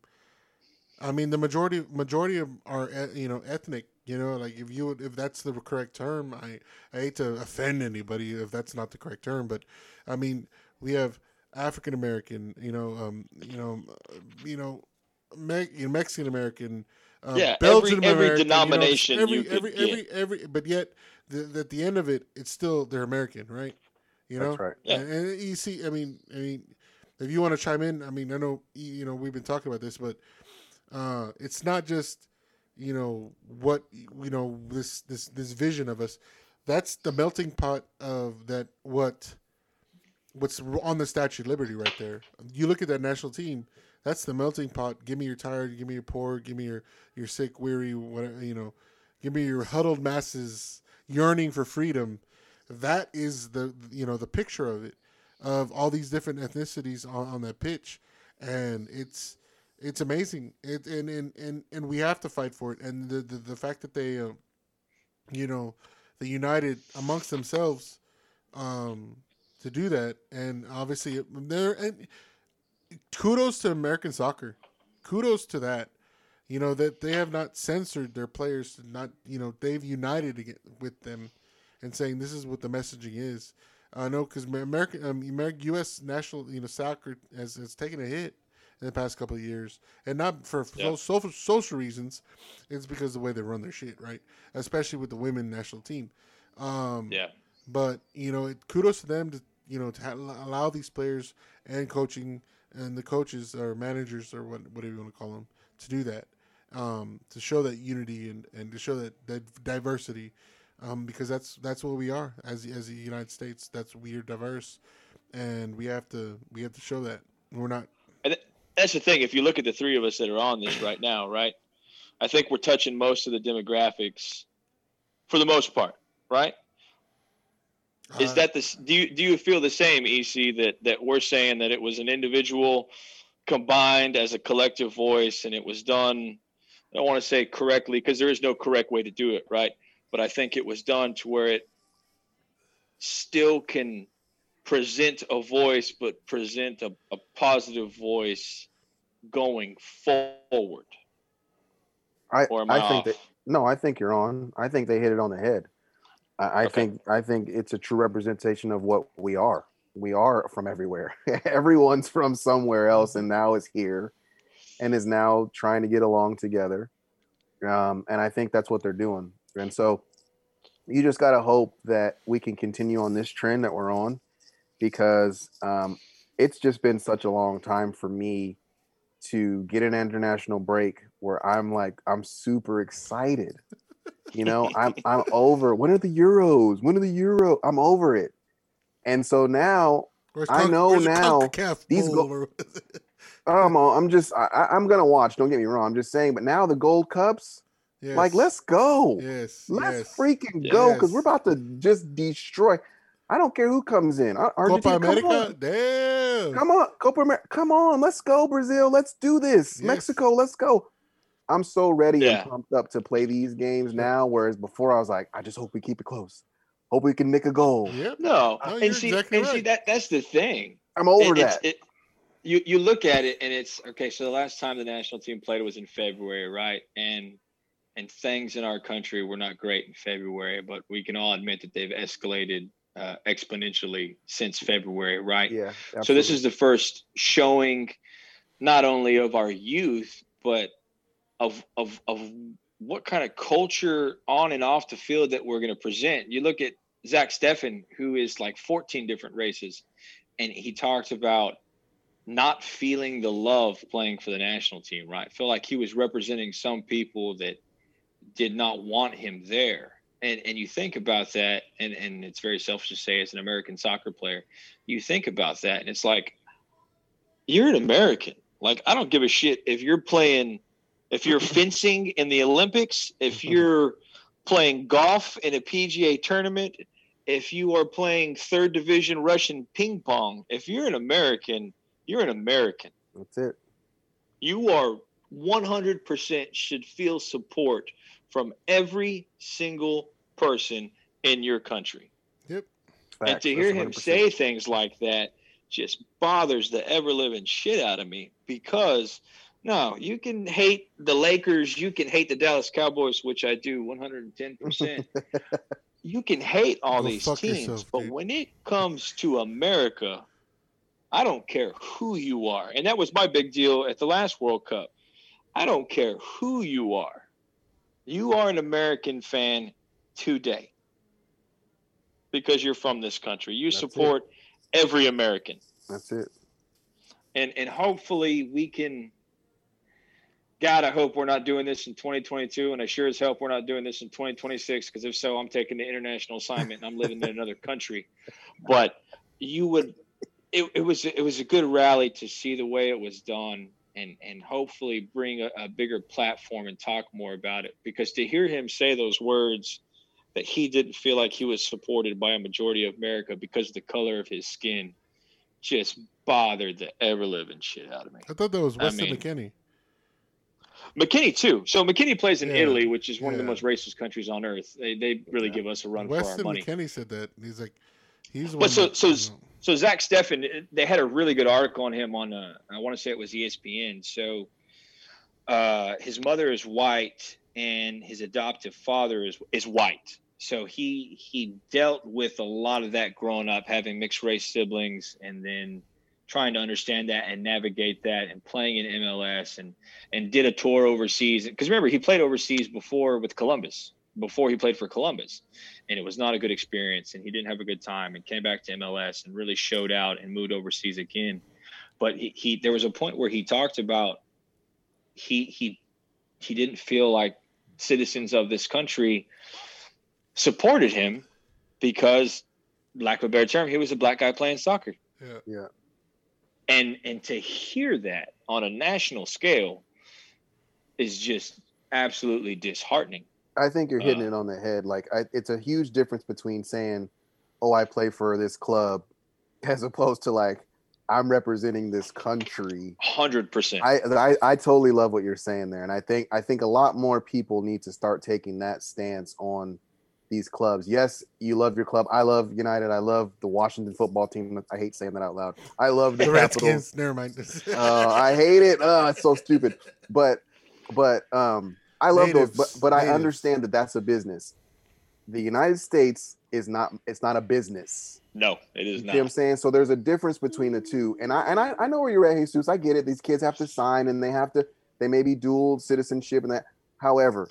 I mean, the majority majority of are you know ethnic. You know, like if you if that's the correct term, I I hate to offend anybody if that's not the correct term, but I mean we have African American, you know, um, you know, uh, you know, Me- Mexican American, um, Yeah, every- Belgian every American, you know, denomination every you could every get. every every, but yet the, at the end of it, it's still they're American, right? You know, That's right. Yeah. and, and you see, I mean, I mean, if you want to chime in, I mean, I know you know we've been talking about this, but uh, it's not just you know what you know this this this vision of us. That's the melting pot of that what what's on the Statue of Liberty right there. You look at that national team. That's the melting pot. Give me your tired. Give me your poor. Give me your your sick, weary. Whatever you know. Give me your huddled masses yearning for freedom. That is the you know the picture of it of all these different ethnicities on, on that pitch, and it's it's amazing. It and, and and and we have to fight for it. And the the, the fact that they, uh, you know, they united amongst themselves um, to do that, and obviously there and kudos to American soccer. Kudos to that. You know that they have not censored their players. Not you know they've united with them, and saying this is what the messaging is. I know because American, um, American, U.S. national, you know, soccer has, has taken a hit in the past couple of years, and not for Yeah. social social reasons. It's because of the way they run their shit, right? Especially with the women national team. Um, Yeah. but you know, it, kudos to them to you know to ha- allow these players and coaching and the coaches or managers or what whatever you want to call them to do that, um, to show that unity and, and to show that, that diversity, um, because that's that's what we are as as the United States. That's we are diverse, and we have to we have to show that we're not. that's the thing. If you look at the three of us that are on this right now, right? I think we're touching most of the demographics for the most part, right? Is uh, that the Do you do you feel the same, EC? That that we're saying that it was an individual combined as a collective voice, and it was done. I don't want to say correctly because there is no correct way to do it, right? But I think it was done to where it still can present a voice, but present a, a positive voice going forward. I, Or am I, I think off? that no, I think you're on. I think they hit it on the head. I, I Okay. think I think it's a true representation of what we are. We are from everywhere. Everyone's from somewhere else, and now is here, and is now trying to get along together. Um, and I think that's what they're doing. And so, you just got to hope that we can continue on this trend that we're on, because um, it's just been such a long time for me to get an international break where I'm like I'm super excited. You know, I'm I'm over. When are the Euros? When are the Euro? I'm over it. And so now where's I know now these go- oh, I'm I'm just I, I'm gonna watch. Don't get me wrong. I'm just saying. But now the Gold Cups, yes. like let's go. yes, Let's yes. freaking go because we're about to just destroy. I don't care who comes in. Ar- Copa Argentina, come America. on. Damn. Come on, Copa America. Come on, let's go, Brazil. Let's do this. Yes. Mexico, let's go. I'm so ready Yeah. and pumped up to play these games now. Whereas before, I was like, I just hope we keep it close. Hope we can nick a goal. Yep. No, No, and see, exactly and see that that's the thing. I'm over It- that. it- you you look at it and it's okay. So the last time the national team played was in February, right? And and things in our country were not great in February, but we can all admit that they've escalated uh, exponentially since February, right? yeah. So this is the first showing, not only of our youth, but of of of what kind of culture on and off the field that we're going to present. You look at Zack Steffen, who is like 14 different races, and he talks about not feeling the love playing for the national team. Right, feel like he was representing some people that did not want him there. And and you think about that, and and it's very selfish to say as an American soccer player, you think about that, and it's like you're an American. Like I don't give a shit if you're playing, if you're fencing in the Olympics, if you're playing golf in a PGA tournament, if you are playing third division Russian ping pong. If you're an American, you're an American. That's it. You are 100% should feel support from every single person in your country. Yep. and to hear him say things like that just bothers the ever living shit out of me because no, you can hate the Lakers, you can hate the Dallas Cowboys, which I do 110%. you can hate all Go these teams, yourself, but when it comes to America, I don't care who you are. And that was my big deal at the last World Cup. I don't care who you are. You are an American fan today because you're from this country. You That's it. support every American. That's it. And and hopefully we can God, I hope we're not doing this in 2022, and I sure as hope we're not doing this in 2026. Because if so, I'm taking the international assignment and I'm living in another country. But you would, it, it was it was a good rally to see the way it was done, and and hopefully bring a, a bigger platform and talk more about it. Because to hear him say those words that he didn't feel like he was supported by a majority of America because of the color of his skin just bothered the ever living shit out of me. I thought that was I Weston mean, McKennie. McKennie too. So McKennie plays in Yeah, Italy, which is one of the most racist countries on earth. They they really Yeah. give us a run for our Weston money. McKennie said that. and He's like, he's But so- that, so So Zack Steffen, they had a really good article on him on uh, I want to say it was ESPN. So uh, his mother is white and his adoptive father is is white. So he he dealt with a lot of that growing up, having mixed race siblings, and then trying to understand that and navigate that, and playing in MLS, and and did a tour overseas. Because remember, he played overseas before with Columbus, before he played for Columbus, and it was not a good experience, and he didn't have a good time, and came back to MLS and really showed out and moved overseas again. But he, he there was a point where he talked about he he he didn't feel like citizens of this country supported him because lack of a better term he was a black guy playing soccer yeah. Yeah. And and to hear that on a national scale is just absolutely disheartening I think you're hitting Uh, it on the head. Like I, it's a huge difference between saying, "Oh, I play for this club," as opposed to like, "I'm representing this country." 100% I, I I totally love what you're saying there, and I think I think a lot more people need to start taking that stance on these clubs. Yes, you love your club. I love United. I love the Washington football team. I hate saying that out loud. I love the, The Capitals. Redskins. Never mind. Uh, I hate it. Oh, it's so stupid. But but um, I love Natives. those. But but I understand that that's a business. The United States is not. It's not a business. no it is You is see what I'm saying? So there's a difference between the two. And I and I, I know where you're at, Jesus. I get it. These kids have to sign and they have to. They may be dual citizenship and that. However,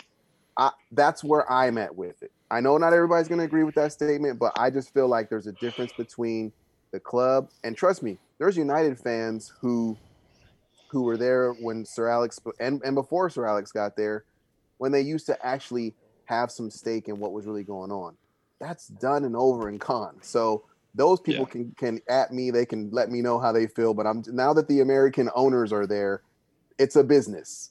I, that's where I'm at with it. I know not everybody's going to agree with that statement, but I just feel like there's a difference between the club and trust me, there's United fans who who were there when Sir Alex and, and before Sir Alex got there, when they used to actually have some stake in what was really going on. That's done and over and gone. So those people Yeah. can can at me, they can let me know how they feel. But I'm now that the American owners are there, it's a business.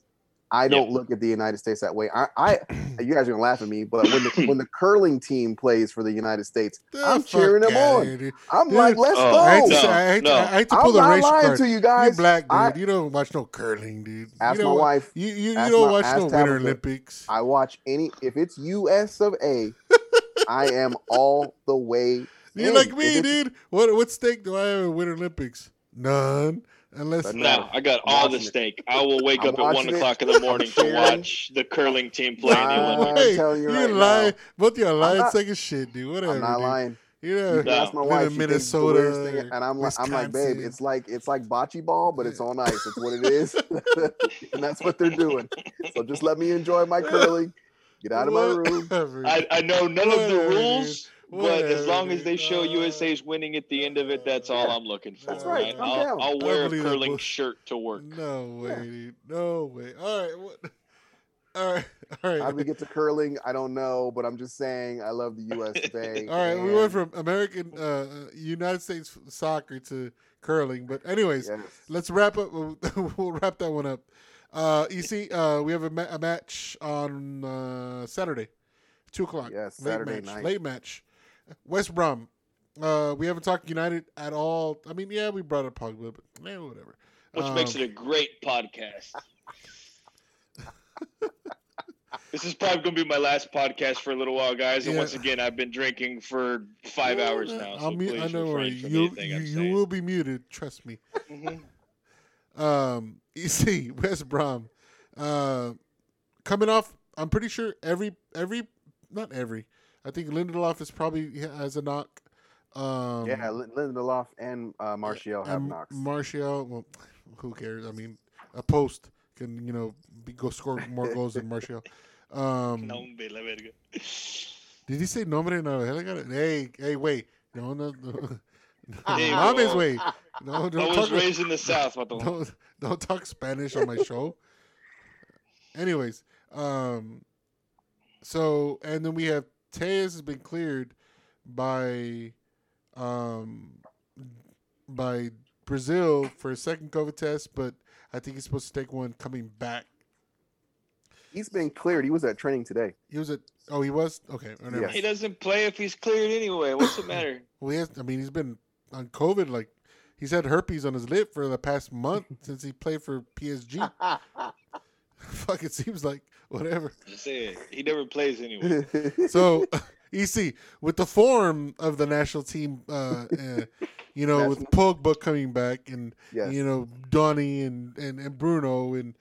I don't Yeah. look at the United States that way. I, I you guys are gonna laugh at me, but when the when the curling team plays for the United States, The I'm cheering them on. dude. I'm Dude, like, let's oh, go. I hate to, No, say, I hate, no. to, I hate to I'm pull the not racial lying card. to you guys. You guys. black dude. I- you don't watch no curling, dude. Ask you my don't wife. You you, you don't my- watch no Winter Tabitha. Olympics. I watch any if it's US of A, I am all the way. You're in. like me, dude. What what stake do I have in Winter Olympics? None. Unless But no i got all the watching it. i will wake I'm up at one it. o'clock in the morning to watch the curling team play in the Nah. olympics I'm telling you you right lie. now. Both y'all lying not- second shit, dude. Whatever. I'm not dude. lying. You You know, can ask my No. wife. Live in the Minnesota, thing, and I'm like, I'm like, babe, it's like it's like bocce ball, but it's on ice. It's what it is, and that's what they're doing. So just let me enjoy my curling. Get out of my room. I, I know none of the rules. dude. Rules, but as long as they show USA's winning at the end of it, that's all I'm looking for. That's right, right? I'm I'll. I'll wear a curling shirt to work. No way, Yeah. No way. All right. What? All right. All right. How do we get to curling? I don't know, but I'm just saying I love the U.S. of A. All right, we went from American, uh, uh, United States soccer to curling, but anyways, yes. let's wrap up. We'll wrap that one up. Uh, EC, uh, we have a, ma- a match on uh, Saturday, two o'clock. Yes, late Saturday match, night. Late match. West Brom. Uh, we haven't talked United at all. I mean, yeah, we brought up Pogba, but eh, whatever. Which Um, makes it a great podcast. this is probably going to be my last podcast for a little while, guys. And Yeah. once again, I've been drinking for five hours now. So mute. I know. You, you, you will be muted. Trust me. Mhm. Um, see, West Brom, uh, coming off. I'm pretty sure every every not every. I think Lindelof is probably has a knock. Um, yeah, Lindelof and uh, Martial have and knocks. Martial, well, who cares? I mean, a post can you know be, go score more goals than Martial. Um, No, hombre, la verga. Did he say nombre? No, hell, I. Hey, hey, wait. No, no, no. Hey, Mames, bro. wait. No, I don't was talk. raised in the South, what the Don't, don't talk Spanish on my show. Anyways, um, so and then we have Telles has been cleared by, um, by Brazil for a second COVID test, but I think he's supposed to take one coming back. He's been cleared. He was at training today. He was at oh he was okay. Yeah. He doesn't play if he's cleared anyway. What's the matter? Well, he has. I mean, he's been on COVID. Like he's had herpes on his lip for the past month since he played for PSG. Fuck, it seems like whatever. Just saying, he never plays anyway. So, EC with the form of the national team, uh, uh, you know, with Pogba coming back and Yes. you know Donny and, and and Bruno and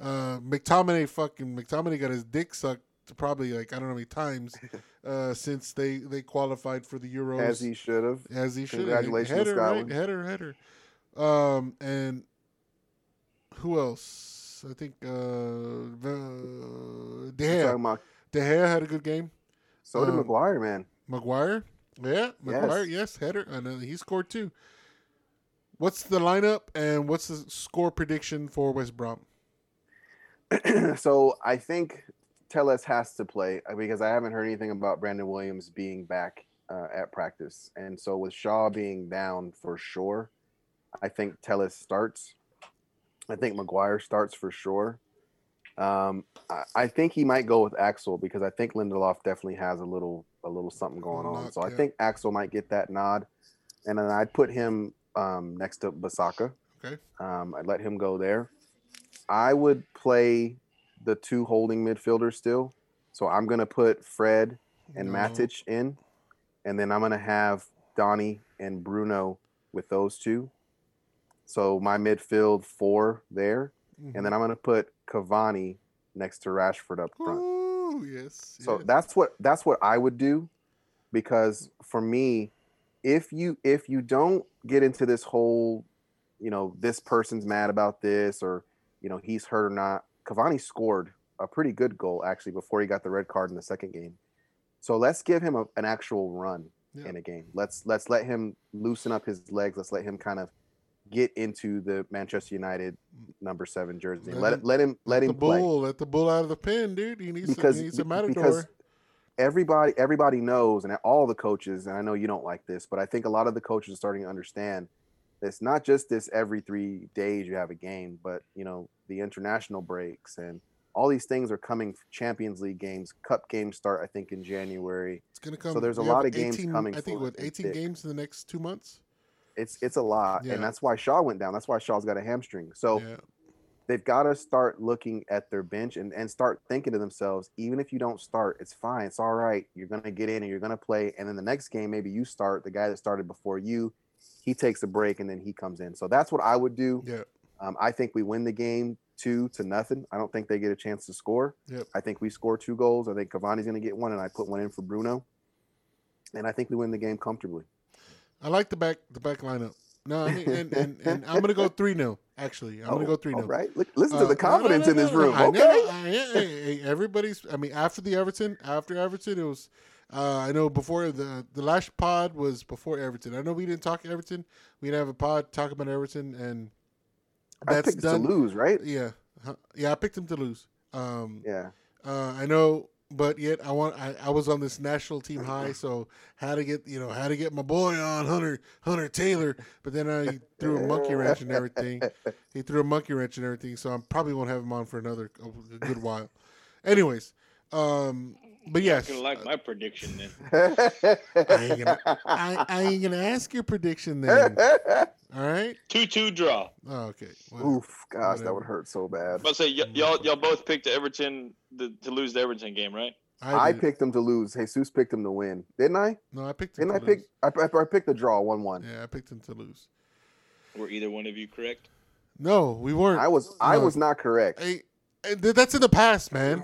uh, McTominay. Fucking McTominay got his dick sucked probably like I don't know how many times uh, since they they qualified for the Euros. As he should have. As he should. Congratulations, header, Scotland. Right? Header, header. Um, and who else? I think uh, the- De Gea. about- De Gea had a good game. So did Um, Maguire, man. Maguire, yeah, Maguire, yes, header, and uh, he scored too. What's the lineup and what's the score prediction for West Brom? so I think Telles has to play uh, because I haven't heard anything about Brandon Williams being back uh, at practice, and so with Shaw being down for sure, I think Telles starts. I think Maguire starts for sure. Um, I, I think he might go with Axel because I think Lindelof definitely has a little a little something going on. So I think Axel might get that nod, and then I'd put him um, next to Bissaka. Okay. Um, I'd let him go there. I would play the two holding midfielders still. So I'm gonna put Fred and No. Matic in, and then I'm gonna have Donny and Bruno with those two. So my midfield four there, Mhm. and then I'm gonna put Cavani next to Rashford up front. Ooh, yes. So yes. that's what that's what I would do, because for me, if you if you don't get into this whole, you know, this person's mad about this or you know he's hurt or not, Cavani scored a pretty good goal actually before he got the red card in the second game. So let's give him a, an actual run Yeah. in a game. Let's let's let him loosen up his legs. Let's let him kind of get into the Manchester United number seven jersey. Let Let him- let, let him let the him play bull, let the bull out of the pen, dude. He needs because he needs a matador. because everybody everybody knows and all the coaches and I know you don't like this but I think a lot of the coaches are starting to understand that it's not just this every 3 days you have a game but you know the international breaks and all these things are coming Champions League games cup games start I think in January it's gonna come. so there's a lot of games 18 coming I think what 18 games in the next two months. It's it's a lot Yeah. and that's why Shaw went down that's why Shaw's got a hamstring so yeah. they've got to start looking at their bench and, and start thinking to themselves, even if you don't start, it's fine. It's all right. You're going to get in and you're going to play. And then the next game, maybe you start. The guy that started before you, he takes a break and then he comes in. So that's what I would do. Yeah. Um, I think we win the game two to nothing. I don't think they get a chance to score. Yep. I think we score two goals. I think Cavani's going to get one, and I put one in for Bruno. And I think we win the game comfortably. I like the back the back lineup. No, I mean, and, and, and I'm gonna go three 0 Actually, I'm gonna Oh, go three all 0 right. Look, listen Uh, to the no, no, confidence no, in this no, no. room. I okay. I- yeah, hey, hey, everybody's. I mean, after the Everton, after Everton, it was. Uh, I know before the the last pod was before Everton. I know we didn't talk Everton. We didn't have a pod talk about Everton, and I that's picked done. to lose, right? Yeah, yeah. I picked him to lose. Um, Yeah. uh, I know, but yet I want. I, I was on this national team high, so how to get you know how to get my boy on Hunter Hunter Taylor. But then I threw a monkey wrench and everything. He threw a monkey wrench and everything, so I probably won't have him on for another good while. Anyways, um, but yes, Gonna like my prediction then. I ain't gonna, I, I ain't gonna ask your prediction then. All right. Two two draw. Oh, okay. Well, Oof, gosh, that would hurt so bad. But say y- y'all y'all both picked Everton the, to lose the Everton game, right? I did. picked them to lose. Jesus picked them to win, didn't I? No, I picked him. Didn't I to pick? I, I, I picked the draw, one-one. Yeah, I picked them to lose. Were either one of you correct? No, we weren't. I was, I was not correct. Hey, hey, that's in the past, man.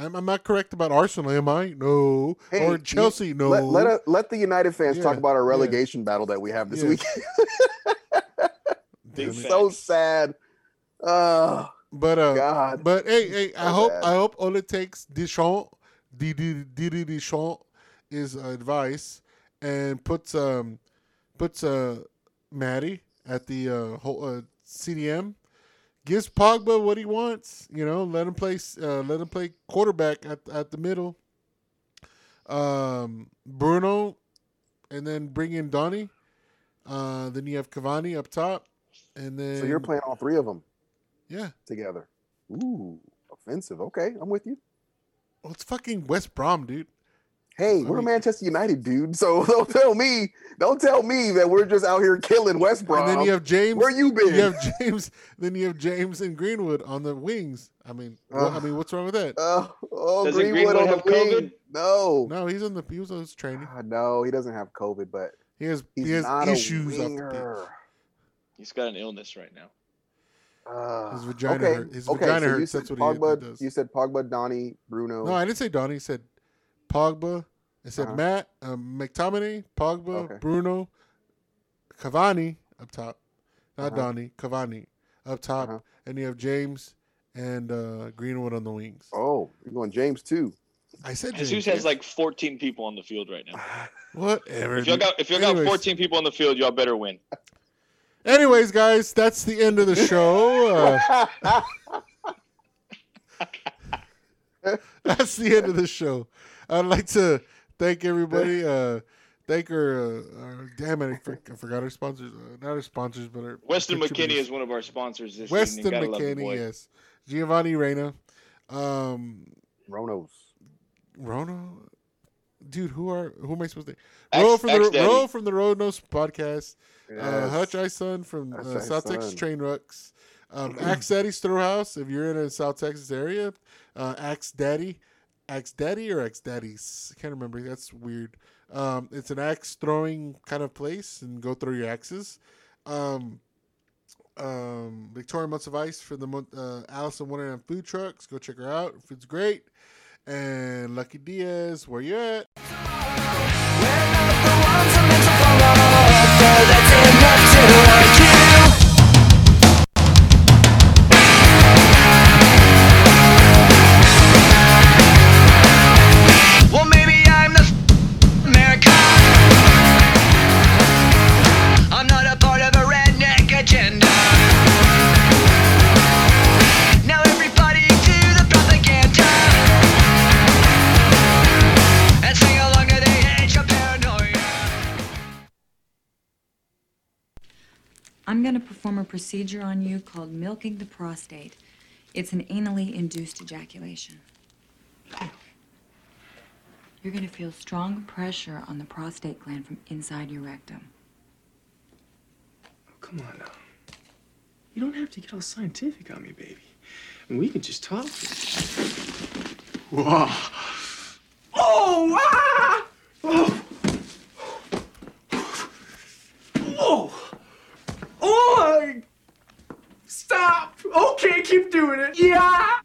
I'm, I'm not correct about Arsenal, am I? No. Hey, or you- Chelsea, no. Let let, a, let the United fans Yeah, talk about our yeah. relegation battle that we have this Yeah. week. Damn Big it. fan. so sad. Oh But uh, God. but hey, hey, I So hope bad. I hope all it takes Deschamps, Didi Didi Deschamps, is advice and puts um puts uh Maddie at the uh, whole, uh CDM, gives Pogba what he wants. You know, let him play. Uh, let him play quarterback at at the middle. Um, Bruno, and then bring in Donny. Uh, then you have Cavani up top, and then So you're playing all three of them yeah. together. Ooh, offensive. Okay, I'm with you. Well, it's fucking West Brom, dude. Hey, I we're mean- Manchester United, dude. So don't tell me, don't tell me that we're just out here killing West Brom. and then you have James. Where you been? You have James. Then you have James and Greenwood on the wings. I mean, what, I mean, what's wrong with that? Uh, oh, Doesn't Greenwood, Greenwood on the have wing. COVID? No, No, he's on the. He was on his training. Ah, no, he doesn't have COVID, but He has. he's he has not issues a off the pitch. winger. He's got an illness right now. Uh, His vagina okay. hurt- his okay, vagina so you hurts, said that's what he- he Pogba, does. You said Pogba, Donny, Bruno. No, I didn't say Donny. I said Pogba. I said Uh-huh. Matt, um, McTominay, Pogba, Okay. Bruno, Cavani up top. Not Uh-huh. Donny, Cavani up top, Uh-huh. and you have James and uh, Greenwood on the wings. oh, you're going James too. I said James. Jesus has like 14 people on the field right now. whatever. If y'all got if y'all got 14 people on the field, y'all better win. Anyways, guys, that's the end of the show. Uh, that's the end of the show. I'd like to thank everybody. Uh, thank our, uh, our damn it, I, for, I forgot our sponsors. Uh, not our sponsors, but our Weston McKennie is one of our sponsors this Weston evening. Gotta love the McKennie, yes. Giovanni Reyna, um, Ronos. Rono. Dude, who are who am I supposed to? Ex- Ro from the ex-daddy. Ro from the Road Nose podcast. Uh, Yes. Hutch Ison from Hutch uh, South Texas Train Rucks. Um, Axe Daddy Throw House. If you're in a South Texas area, uh, Axe Daddy, Axe Daddy or Axe Daddies. I can't remember. That's weird. Um, it's an axe throwing kind of place, and go throw your axes. Um, um, Victoria Months of Ice for the. Uh, Allison Wonderland Food Trucks. Go check her out. Food's great. And Lucky Diaz, where you at? We're not the ones meant to follow, though that's enough to perform a procedure on you called milking the prostate. It's an anally induced ejaculation. You're going to feel strong pressure on the prostate gland from inside your rectum. Come on now. You don't have to get all scientific on me, baby. We can just talk. Whoa. Oh! Ah! Oh! Oh! Oh! Stop! Okay, keep doing it. Yeah!